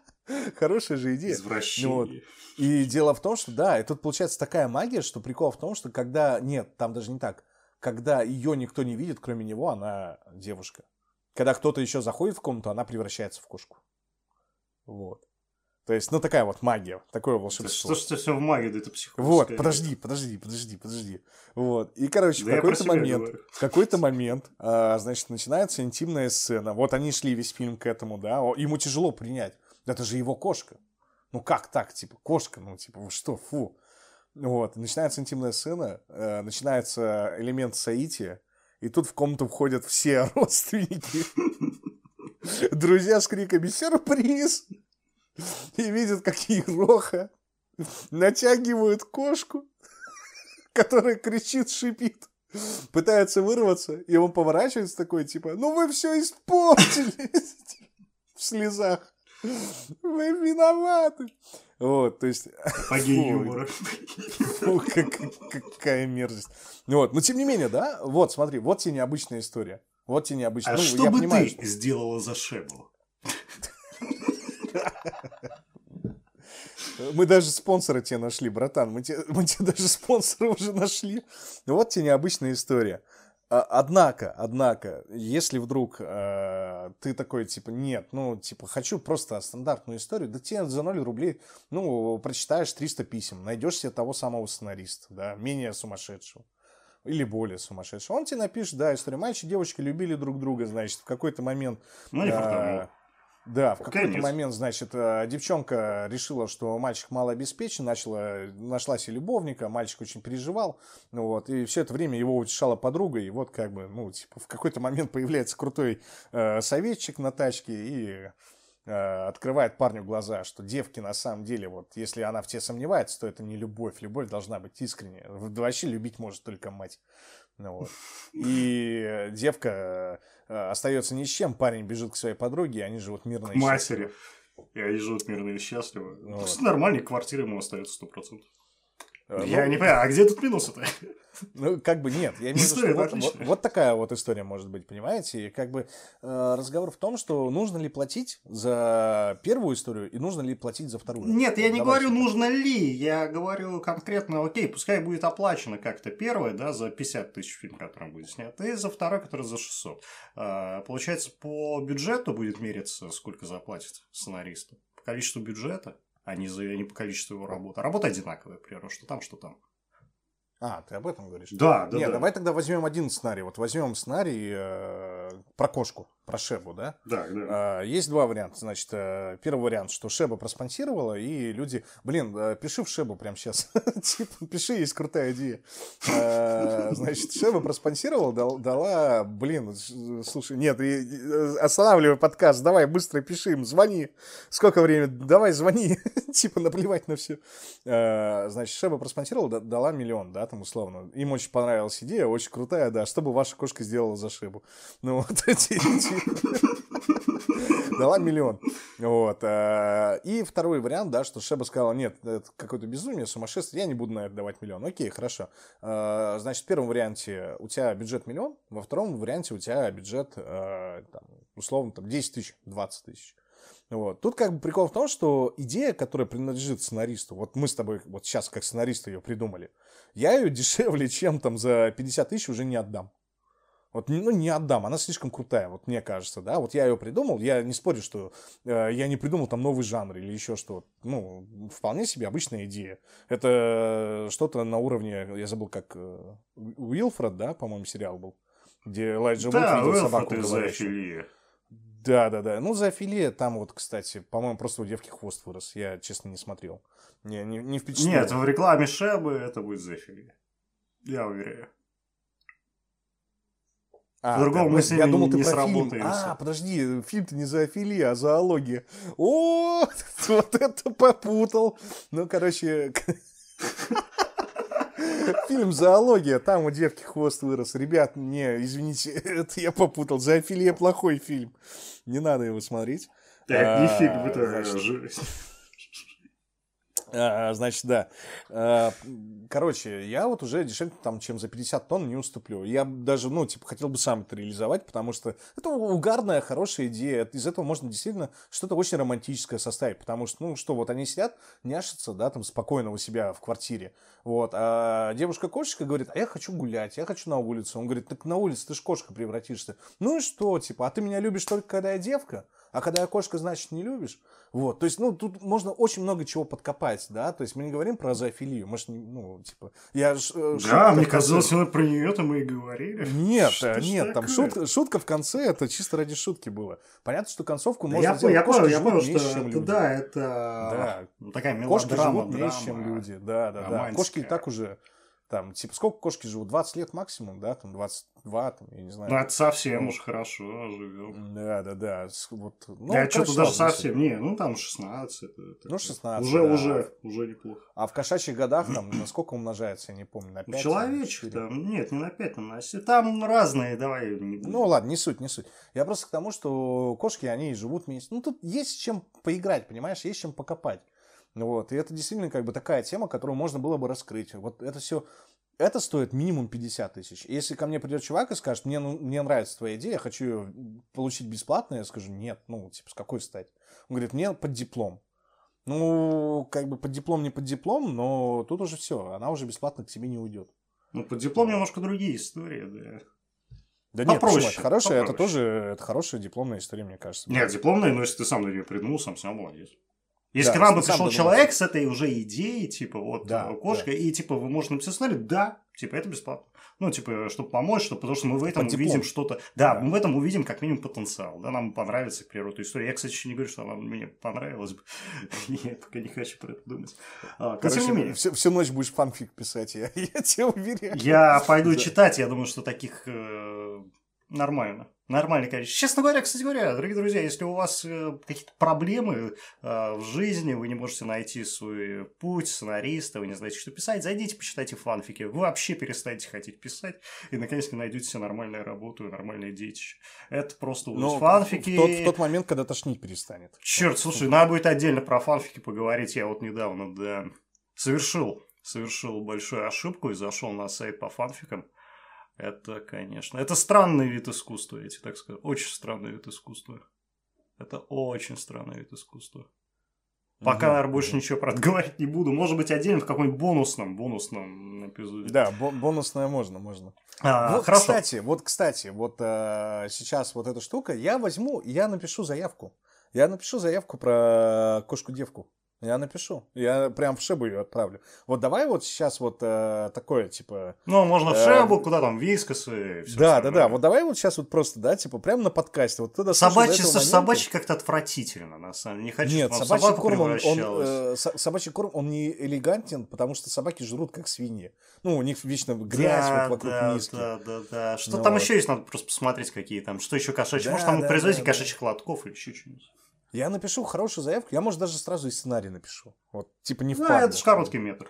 (laughs) Хорошая же идея. Извращение. Ну, вот. И дело в том, что да, и тут получается такая магия, что прикол в том, что когда... Нет, там даже не так. Когда ее никто не видит, кроме него, она девушка. Когда кто-то еще заходит в комнату, она превращается в кошку. Вот. То есть, ну, такая вот магия, такое волшебство. Что ж все в магии, да это психология. Вот, подожди, подожди, подожди, подожди. Вот. И, короче, да в какой-то момент, в какой-то момент, а, значит, начинается интимная сцена. Вот они шли весь фильм к этому, да, ему тяжело принять. Это же его кошка. Ну, как так, типа, кошка, ну, типа, что, фу. Вот, начинается интимная сцена, э, начинается элемент соития, и тут в комнату входят все (laughs) родственники. (laughs) Друзья с криками «Сюрприз!» (laughs) и видят, как Ероха натягивают кошку, (laughs) которая кричит, шипит пытается вырваться, и он поворачивается такой, типа, ну вы все испортили (laughs) в слезах. Вы виноваты. Вот, то есть... Апогей юмора. Фу, как, какая мерзость. Вот, но тем не менее, да, вот, смотри, вот тебе необычная история. Вот тебе необычная. А ну, что бы понимаю, ты сделала за Шебу? Мы даже спонсора тебе нашли, братан. Мы тебе, мы тебе даже спонсора уже нашли. Вот тебе необычная история. А, Однако, однако, если вдруг э, ты такой, типа, нет, ну, типа, хочу просто стандартную историю, да тебе за 0 рублей, ну, прочитаешь 300 писем, найдешь себе того самого сценариста, да, менее сумасшедшего или более сумасшедшего. Он тебе напишет, да, историю. Мальчик и девочка любили друг друга, значит, в какой-то момент... Ну, не э, фартануло. Да, в какой-то Конец. момент, значит, э, девчонка решила, что мальчик мало обеспечен, начала, нашла себе любовника, мальчик очень переживал, ну вот, и все это время его утешала подруга, и вот как бы, ну, типа, в какой-то момент появляется крутой э, советчик на тачке и э, открывает парню глаза, что девки на самом деле, вот, если она в тебе сомневается, то это не любовь, любовь должна быть искренняя, вообще любить может только мать. Ну вот. И девка э, остается ни с чем, парень бежит к своей подруге, и они живут мирно К и счастливо. матери. И они живут мирно и счастливо. Вот. Просто нормальные квартиры ему остается сто процентов. Я ну, не понимаю, а где тут минусы-то? Ну, как бы нет. Я имею в виду, что вот, вот- вот такая вот история может быть, понимаете? И как бы э, разговор в том, что нужно ли платить за первую историю и нужно ли платить за вторую. Нет, я Вот не говорю, нужно ли. Я говорю конкретно, окей, пускай будет оплачено как-то первое, да, за 50 тысяч фильм, который будет снят, и за второй, который за 600. А, Получается, по бюджету будет мериться, сколько заплатит сценаристу. По количеству бюджета, а не, за, не по количеству его работы. А Работа одинаковая, к примеру, что там, что там. А, ты об этом говоришь? Да, да, Нет, да. давай тогда возьмем один сценарий. Вот возьмем сценарий э, про кошку, про Шебу, да? Да, да. А, Есть два варианта. Значит, э, первый вариант, что Шеба проспонсировала, и люди, блин, э, пиши в Шебу прямо сейчас. (laughs) Типа, пиши, есть крутая идея. Э, Значит, Шеба проспонсировала, дал- дала, блин, слушай, нет, останавливай подкаст, давай быстро пиши им, звони. Сколько времени? Давай, звони. (laughs) Типа, наплевать на все. Значит, Шеба проспонсировала, да- дала миллион, да, там условно. Им очень понравилась идея, очень крутая, да. Что бы ваша кошка сделала за Шебу? Ну, (laughs) вот эти (laughs) дала миллион. Вот. э, И второй вариант, да, что Шеба сказала, нет, это какое-то безумие, сумасшествие, я не буду на это давать миллион. Окей, хорошо. Э, Значит, в первом варианте у тебя бюджет миллион, во втором варианте у тебя бюджет, э, там, условно, там, 10 тысяч, 20 тысяч. Вот. Тут как бы прикол в том, что идея, которая принадлежит сценаристу, вот мы с тобой вот сейчас как сценаристы ее придумали, я ее (laughs) дешевле, чем там за 50 тысяч уже не отдам. Вот, ну, не отдам, она слишком крутая, вот мне кажется, да. Вот я ее придумал, я не спорю, что э, я не придумал там новый жанр или еще что. Ну, вполне себе обычная идея. Это что-то на уровне, я забыл, как э, Уилфред, да, по-моему, сериал был, где Элайджа Вуд Да, видел Уэлфорд собаку говорящую. Да, да, да. Ну, зоофилия там вот, кстати, по-моему, просто у девки хвост вырос. Я, честно, не смотрел. Не, не, не впечатлил. Нет, в рекламе Шебы это будет зоофилия. Я уверяю. А, По-другому да, мы с я ними думал, не ты фильм. сработаемся. А, подожди, фильм-то не зоофилия, а зоология. О, (laughs) вот это попутал. Ну, короче, (laughs) фильм «Зоология», там у девки хвост вырос. Ребят, не, извините, (laughs) это я попутал. Зоофилия плохой фильм. Не надо его смотреть. Это не А, фильм, это. А, Значит, да. А, Короче, я вот уже дешевле, там, чем за 50 тонн не уступлю. Я даже, ну, типа, хотел бы сам это реализовать, потому что это угарная, хорошая идея. Из этого можно действительно что-то очень романтическое составить, потому что, ну, что, вот они сидят, няшатся, да, там, спокойно у себя в квартире, вот, а девушка-кошечка говорит, а я хочу гулять, я хочу на улицу. Он говорит, так на улице ты ж кошка превратишься. Ну и что, типа, а ты меня любишь только когда я девка? А когда я кошка, значит, не любишь? Вот, то есть, ну, тут можно очень много чего подкопать, да, то есть мы не говорим про зоофилию, мы ж, не- ну, типа, я ж, э, шутка Да, в мне конце- казалось, мы про нее-то мы и говорили. Нет, Что нет, там шутка, шутка в конце, это чисто ради шутки было. Понятно, что концовку Да можно я, сделать. я Кошки понял, я понял, что это, люди. да, это Да. такая Кошки мелодрама, живут меньше, чем люди. Да, да, да. Кошки и так уже там, типа, сколько кошки живут? 20 лет максимум, да, там, 22, там, я не знаю. Ну, это совсем уж хорошо живем. Да, да, да. Вот, ну, да, что-то даже совсем, не, ну, там 16. Это, это, ну, 16, Уже, да. уже, уже неплохо. А в кошачьих годах, там, на сколько умножается, я не помню, на 5? Человечек там, нет, не на 5, там, на 7. Там разные, давай не будем. Ну, ладно, не суть, не суть. Я просто к тому, что кошки, они живут месяц. Ну, тут есть чем поиграть, понимаешь, есть чем покопать. Вот. И это действительно как бы такая тема, которую можно было бы раскрыть. Вот это все это стоит минимум 50 тысяч. Если ко мне придет чувак и скажет, мне, ну, мне нравится твоя идея, я хочу ее получить бесплатно, я скажу, нет, ну, типа, с какой стать? Он говорит, мне под диплом. Ну, как бы под диплом, не под диплом, но тут уже все, она уже бесплатно к тебе не уйдет. Ну, под диплом немножко другие истории, да. Да нет, попроще, это хорошая, это тоже это хорошая дипломная история, мне кажется. Нет, дипломная, но если ты сам на нее придумал, сам сам молодец. Если да, к вам бы пришел человек с этой уже идеей, типа, вот, да, э, кошка, да. и, типа, вы можете написать сценарий, да, типа, это бесплатно. Ну, типа, чтобы помочь, чтобы, потому что мы в этом Под увидим что-то. Да, да, мы в этом увидим как минимум потенциал. Да, нам понравится, к примеру, эту историю. Я, кстати, еще не говорю, что она мне понравилась бы. (laughs) Я пока не хочу про это думать. А, Короче, тем не менее. Всю, всю ночь будешь фанфик писать, я, (laughs) я тебе уверяю. Я пойду читать, я думаю, что таких э, нормально. Нормальное количество. Честно говоря, кстати говоря, дорогие друзья, если у вас э, какие-то проблемы э, в жизни, вы не можете найти свой путь сценариста, вы не знаете, что писать, зайдите, почитайте фанфики. Вы вообще перестанете хотеть писать и наконец-то найдете себе нормальную работу и нормальные детище. Это просто. Но фанфики... В тот, в тот момент, когда тошнить перестанет. Черт, слушай, надо будет отдельно про фанфики поговорить. Я вот недавно, да, совершил, совершил большую ошибку и зашел на сайт по фанфикам это, конечно, это странный вид искусства, я тебе так скажу. Очень странный вид искусства. Это очень странный вид искусства. Пока, наверное, больше ничего про это говорить не буду. Может быть, отдельно в каком-нибудь бонусном, бонусном эпизоде. Да, бо- бонусное можно, можно. А, вот, хорошо. Кстати, вот, кстати, вот а, сейчас вот эта штука, я возьму, я напишу заявку. Я напишу заявку про кошку-девку. Я напишу. Я прям в Шебу ее отправлю. Вот давай вот сейчас вот э, такое, типа... Ну, можно в э, Шебу, куда там, Вискасы и все Да, да, да. Вот давай вот сейчас вот просто, да, типа, прям на подкасте. Вот туда собачий, слушай, момента... собачий как-то отвратительно, на самом деле. Не хочу, Нет, собачий корм, он, он, э, собачий корм, он не элегантен, потому что собаки жрут как свиньи. Ну, у них вечно грязь да, вот вокруг да, миски. Да, да, да. Что ну, там вот. еще есть, надо просто посмотреть, какие там, что еще кошачьи. Да, Может, там да, производитель да, кошачьих да. лотков или еще что-нибудь. Я напишу хорошую заявку, я, может, даже сразу и сценарий напишу. Вот, типа не в Да, это же короткий метр.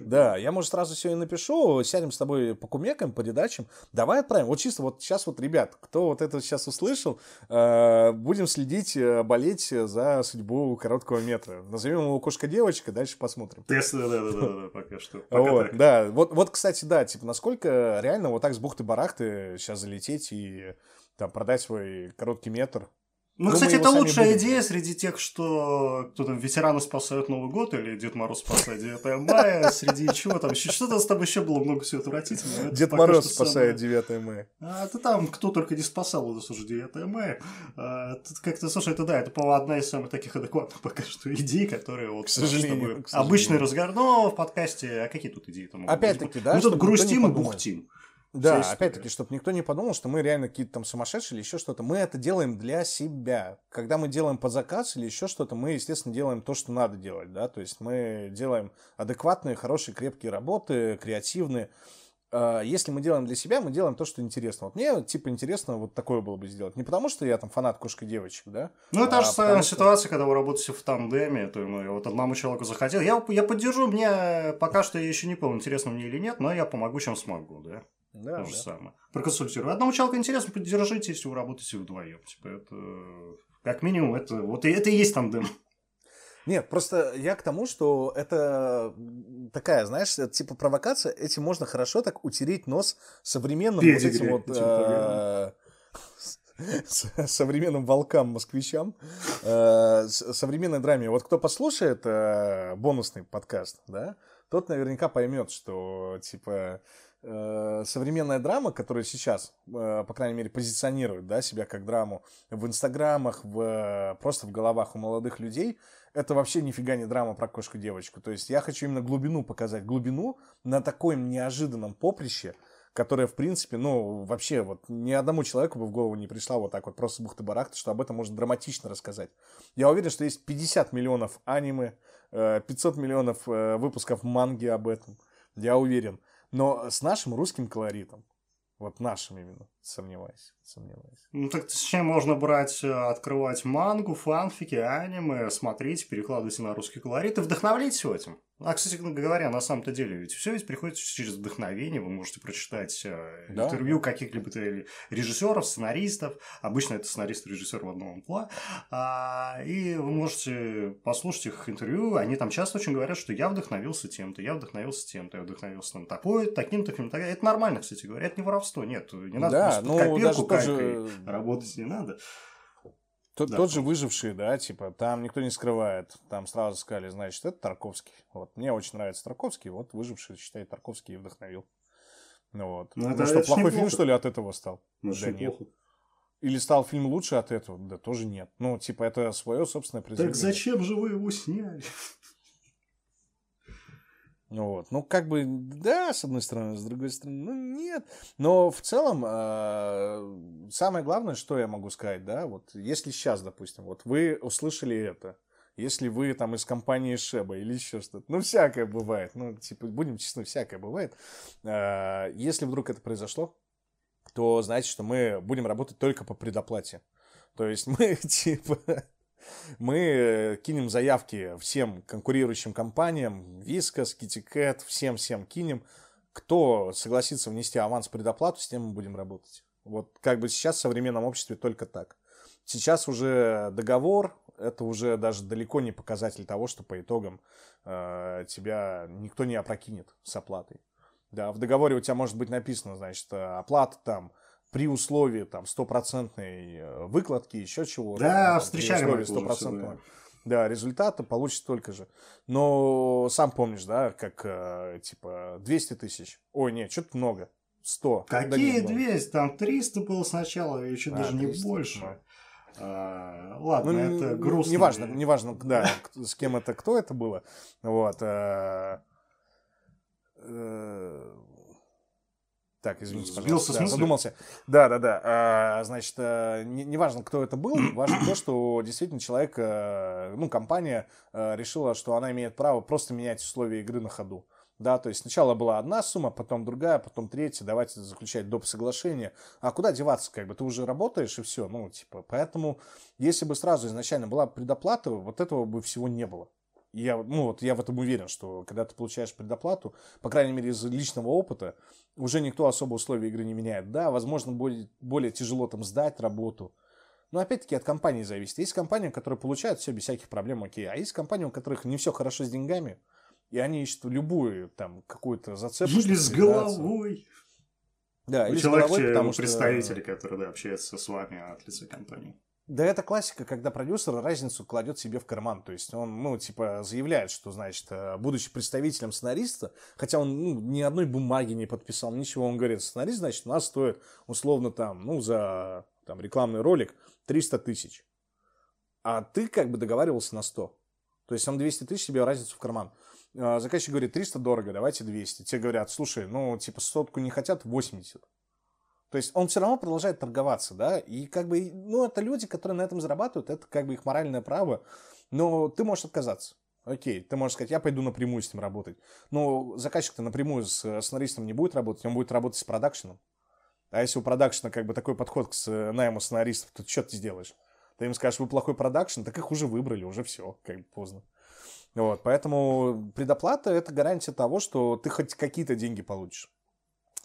Да, я, может, сразу все и напишу, сядем с тобой по кумекам, по редачам. Давай отправим. Вот чисто вот сейчас вот, ребят, кто вот это сейчас услышал, э, будем следить, э, болеть за судьбу короткого метра. Назовем его «Кошка-девочка», дальше посмотрим. Тест, да, да, да, да, пока что. вот, да, вот, вот, кстати, да, типа, насколько реально вот так с бухты-барахты сейчас залететь и там продать свой короткий метр, ну, Думаю, кстати, это лучшая будем. идея среди тех, что кто там ветераны спасают Новый год или Дед Мороз спасает 9 (laughs) мая, среди чего там еще что-то с тобой еще было много всего отвратительного. Дед Мороз спасает 9 мая. А ты там кто только не спасал у нас уже 9 мая. А, тут как-то, слушай, это да, это, по одна из самых таких адекватных пока что идей, которые вот к сожалению, обычный разговор. Но в подкасте, а какие тут идеи там Опять-таки, да? Мы тут грустим и бухтим. Да, опять-таки, чтобы никто не подумал, что мы реально какие-то там сумасшедшие или еще что-то. Мы это делаем для себя. Когда мы делаем под заказ или еще что-то, мы, естественно, делаем то, что надо делать, да, то есть мы делаем адекватные, хорошие, крепкие работы, креативные. А, если мы делаем для себя, мы делаем то, что интересно. Вот мне, типа, интересно вот такое было бы сделать. Не потому, что я там фанат кошка-девочек, да? Ну, это а же самая что... ситуация, когда вы работаете в тандеме, то ну, вот одному человеку захотел. Я, я поддержу, мне пока что я еще не понял, интересно мне или нет, но я помогу, чем смогу, да? Да, То же да. самое. Проконсультирую. Одному человеку интересно, поддержите, если вы работаете вдвоем. Типа, это как минимум, это вот это и есть тандем. Нет, просто я к тому, что это такая, знаешь, типа провокация. Этим можно хорошо так утереть нос современным Педигри, вот этим вот э, современным волкам-москвичам, э, современной драме. Вот кто послушает э, бонусный подкаст, да, тот наверняка поймет, что типа современная драма, которая сейчас, э, по крайней мере, позиционирует да, себя как драму в инстаграмах, в, просто в головах у молодых людей, это вообще нифига не драма про кошку-девочку. То есть я хочу именно глубину показать, глубину на таком неожиданном поприще, которая, в принципе, ну, вообще вот ни одному человеку бы в голову не пришла вот так вот просто бухты-барахты, что об этом можно драматично рассказать. Я уверен, что есть 50 миллионов аниме, 500 э, миллионов выпусков манги об этом. Я уверен. Но с нашим русским колоритом. Вот нашим именно. Сомневаюсь. Сомневаюсь. Ну так с чем можно брать, э, открывать мангу, фанфики, аниме, смотреть, перекладывать на русский колорит и вдохновляйтесь этим. А, кстати говоря, на самом-то деле, ведь все ведь приходит через вдохновение. Вы можете прочитать э, да. интервью каких-либо режиссеров, сценаристов. Обычно это сценарист и режиссер в одном амплуа. А, и вы можете послушать их интервью. Они там часто очень говорят, что я вдохновился тем-то, я вдохновился тем-то, я вдохновился там такой, таким-то фильмом. Это нормально, кстати говоря. Это не воровство. Нет, не надо да, ну, копирку даже... работать не надо. Тот, да. тот же выживший, да, типа, там никто не скрывает. Там сразу сказали, значит, это Тарковский. Вот, мне очень нравится Тарковский, вот выживший, считает, Тарковский и вдохновил. Ну вот. Ну, это, ну что, это плохой фильм, что ли, от этого стал? Ну, да нет. Плохо. Или стал фильм лучше от этого? Да тоже нет. Ну, типа, это свое собственное произведение. Так зачем же вы его сняли? (laughs) Вот. Ну, как бы, да, с одной стороны, с другой стороны, ну, нет. Но в целом, э, самое главное, что я могу сказать, да, вот, если сейчас, допустим, вот вы услышали это, если вы там из компании Шеба или еще что-то, ну, всякое бывает, ну, типа, будем честны, всякое бывает. Э, если вдруг это произошло, то знаете, что мы будем работать только по предоплате. То есть мы, (laughs) типа, мы э, кинем заявки всем конкурирующим компаниям, Вискас, KittyCat, всем-всем кинем. Кто согласится внести аванс предоплату, с тем мы будем работать. Вот как бы сейчас в современном обществе только так. Сейчас уже договор, это уже даже далеко не показатель того, что по итогам э, тебя никто не опрокинет с оплатой. Да, в договоре у тебя может быть написано, значит, э, оплата там при условии там стопроцентной э, выкладки, еще чего-то. Да, там, встречали при стопроцентного. Да, результата получится столько же. Но сам помнишь, да, как э, типа 200 тысяч. Ой, нет, что-то много. 100. Какие 200? Там 300 было сначала, еще а, даже 300, не больше. Да. А, ладно, ну, это грустно. Неважно, неважно, да, с кем это, кто это было. Вот. Так, извините, Сбился да, задумался. Да, да, да. А, значит, э, неважно, не кто это был, (clears throat) важно то, что действительно человек, э, ну, компания э, решила, что она имеет право просто менять условия игры на ходу. Да, то есть сначала была одна сумма, потом другая, потом третья, давайте заключать доп. соглашение. А куда деваться, как бы, ты уже работаешь и все, ну, типа, поэтому, если бы сразу изначально была предоплата, вот этого бы всего не было я, ну, вот я в этом уверен, что когда ты получаешь предоплату, по крайней мере, из личного опыта, уже никто особо условия игры не меняет. Да, возможно, более, более тяжело там сдать работу. Но опять-таки от компании зависит. Есть компании, которые получают все без всяких проблем, окей. А есть компании, у которых не все хорошо с деньгами, и они ищут любую там какую-то зацепку. Или с головой. Да, или человек, с головой, потому что... представители, которые да, общаются с вами от лица компании. Да это классика, когда продюсер разницу кладет себе в карман. То есть он, ну, типа, заявляет, что, значит, э, будучи представителем сценариста, хотя он ну, ни одной бумаги не подписал, ничего, он говорит, сценарист, значит, у нас стоит условно там, ну, за там, рекламный ролик 300 тысяч. А ты как бы договаривался на 100. То есть он 200 тысяч себе разницу в карман. А заказчик говорит, 300 дорого, давайте 200. Те говорят, слушай, ну, типа, сотку не хотят, 80. То есть он все равно продолжает торговаться, да, и как бы, ну, это люди, которые на этом зарабатывают, это как бы их моральное право, но ты можешь отказаться. Окей, ты можешь сказать, я пойду напрямую с ним работать. Но заказчик-то напрямую с сценаристом не будет работать, он будет работать с продакшеном. А если у продакшена как бы такой подход к найму сценаристов, то что ты сделаешь? Ты им скажешь, вы плохой продакшн, так их уже выбрали, уже все, как бы поздно. Вот, поэтому предоплата – это гарантия того, что ты хоть какие-то деньги получишь.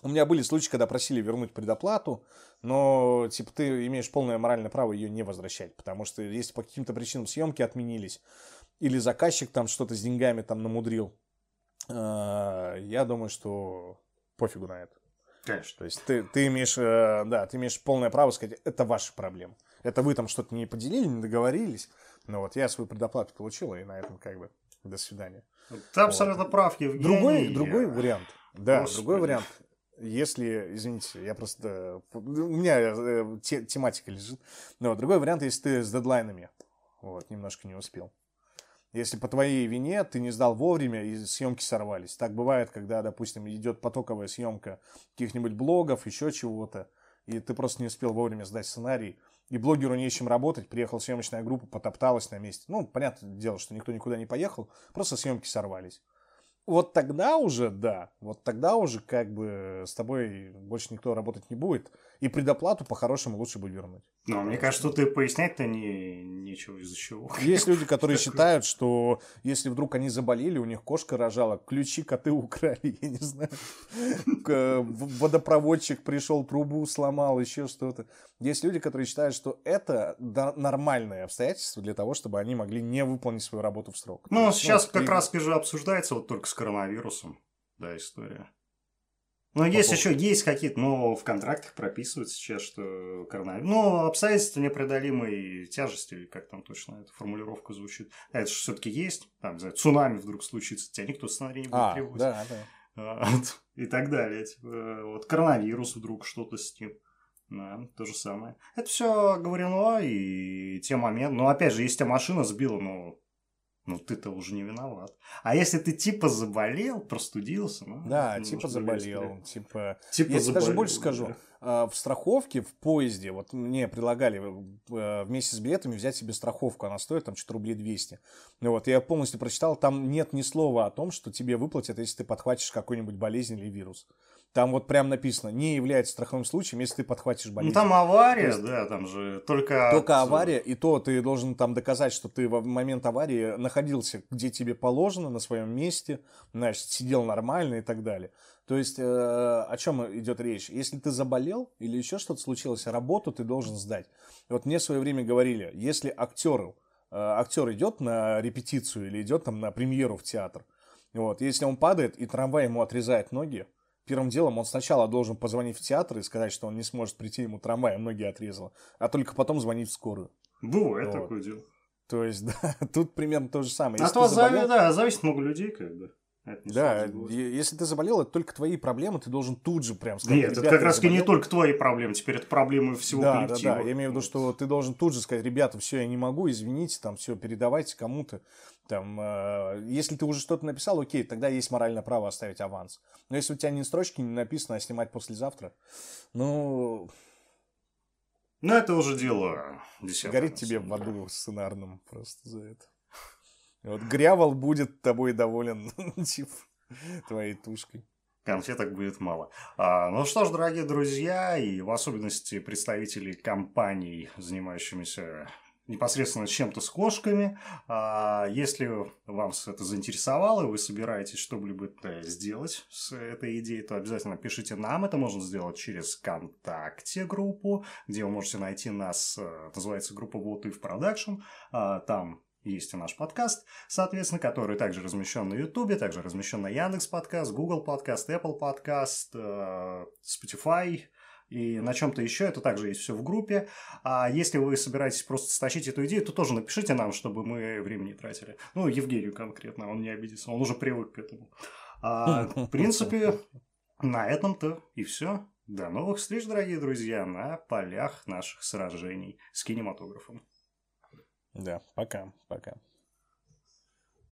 У меня были случаи, когда просили вернуть предоплату, но, типа, ты имеешь полное моральное право ее не возвращать, потому что если по каким-то причинам съемки отменились, или заказчик там что-то с деньгами там намудрил, э, я думаю, что пофигу на это. Конечно. То есть ты, ты имеешь, э, да, ты имеешь полное право сказать, это ваши проблемы. Это вы там что-то не поделили, не договорились. Но вот я свою предоплату получил, и на этом как бы до свидания. Ты абсолютно вот. прав, Евгений. Другой, другой вариант. Да, Господи. другой вариант если, извините, я просто... У меня э, те, тематика лежит. Но другой вариант, если ты с дедлайнами. Вот, немножко не успел. Если по твоей вине ты не сдал вовремя и съемки сорвались. Так бывает, когда, допустим, идет потоковая съемка каких-нибудь блогов, еще чего-то, и ты просто не успел вовремя сдать сценарий, и блогеру не с чем работать, приехала съемочная группа, потопталась на месте. Ну, понятное дело, что никто никуда не поехал, просто съемки сорвались вот тогда уже, да, вот тогда уже как бы с тобой больше никто работать не будет. И предоплату по-хорошему лучше бы вернуть. Ну, мне кажется, что ты пояснять-то не, нечего из-за чего. Есть люди, которые считают, что если вдруг они заболели, у них кошка рожала, ключи коты украли, (laughs) я не знаю. Водопроводчик пришел, трубу сломал, еще что-то. Есть люди, которые считают, что это нормальное обстоятельство для того, чтобы они могли не выполнить свою работу в срок. Ну, сейчас как раз же обсуждается вот только с коронавирусом, да, история. Но По есть еще, есть какие-то, но в контрактах прописывается сейчас, что коронавирус. Ну, обстоятельства непреодолимой тяжести, или как там точно эта формулировка звучит. А это же все-таки есть. Там, не знаю, цунами вдруг случится, тебя никто сценарий не будет а, требовать. Да, да. А, и так далее. Типа, вот коронавирус вдруг что-то с ним. Да, то же самое. Это все говорено, и те моменты. Но опять же, если тебя машина сбила, ну, ну ты-то уже не виноват. А если ты типа заболел, простудился, ну, да, типа заболел, типа, типа я заболел, даже больше да. скажу, в страховке в поезде, вот мне предлагали э, вместе с билетами взять себе страховку, она стоит там что-то рублей 200. Ну вот, я полностью прочитал, там нет ни слова о том, что тебе выплатят, если ты подхватишь какую-нибудь болезнь или вирус. Там вот прям написано, не является страховым случаем, если ты подхватишь болезнь. Ну там авария, есть, да, там же только... Только авария, и то ты должен там доказать, что ты в момент аварии находился, где тебе положено, на своем месте, значит, сидел нормально и так далее. То есть э, о чем идет речь? Если ты заболел или еще что-то случилось, работу ты должен сдать. Вот мне в свое время говорили, если актеру, э, актер идет на репетицию или идет там на премьеру в театр, вот, если он падает и трамвай ему отрезает ноги, первым делом он сначала должен позвонить в театр и сказать, что он не сможет прийти, ему трамвай ноги отрезало, а только потом звонить в скорую. Бывает вот. такое дело. То есть, (laughs) да, тут примерно то же самое. Если а то заболел... да, зависит много людей, как бы. Да, если ты заболел, это только твои проблемы, ты должен тут же прям сказать. Нет, это как раз не только твои проблемы, теперь это проблемы всего да, коллектива. Да, да, я имею в виду, что ты должен тут же сказать, ребята, все, я не могу, извините, там, все, передавайте кому-то. Там, э, если ты уже что-то написал, окей, тогда есть моральное право оставить аванс. Но если у тебя ни строчки не написано, а снимать послезавтра, ну... Ну, это уже дело десятое. Горит тебе в аду сценарном просто за это. Вот Грявол будет тобой доволен, (laughs) типа, твоей тушкой. Конфеток будет мало. А, ну что ж, дорогие друзья, и в особенности представители компаний, занимающимися непосредственно чем-то с кошками. А, если вас это заинтересовало, и вы собираетесь что-либо сделать с этой идеей, то обязательно пишите нам. Это можно сделать через ВКонтакте группу, где вы можете найти нас, э, называется группа Вот и в продакшн. Там есть и наш подкаст, соответственно, который также размещен на Ютубе, также размещен на Яндекс Подкаст, Google Подкаст, Apple Подкаст, э, Spotify, и на чем-то еще, это также есть все в группе. А если вы собираетесь просто стащить эту идею, то тоже напишите нам, чтобы мы времени тратили. Ну, Евгению конкретно, он не обидится, он уже привык к этому. А, в (laughs) принципе, на этом-то и все. До новых встреч, дорогие друзья, на полях наших сражений с кинематографом. Да, пока, пока.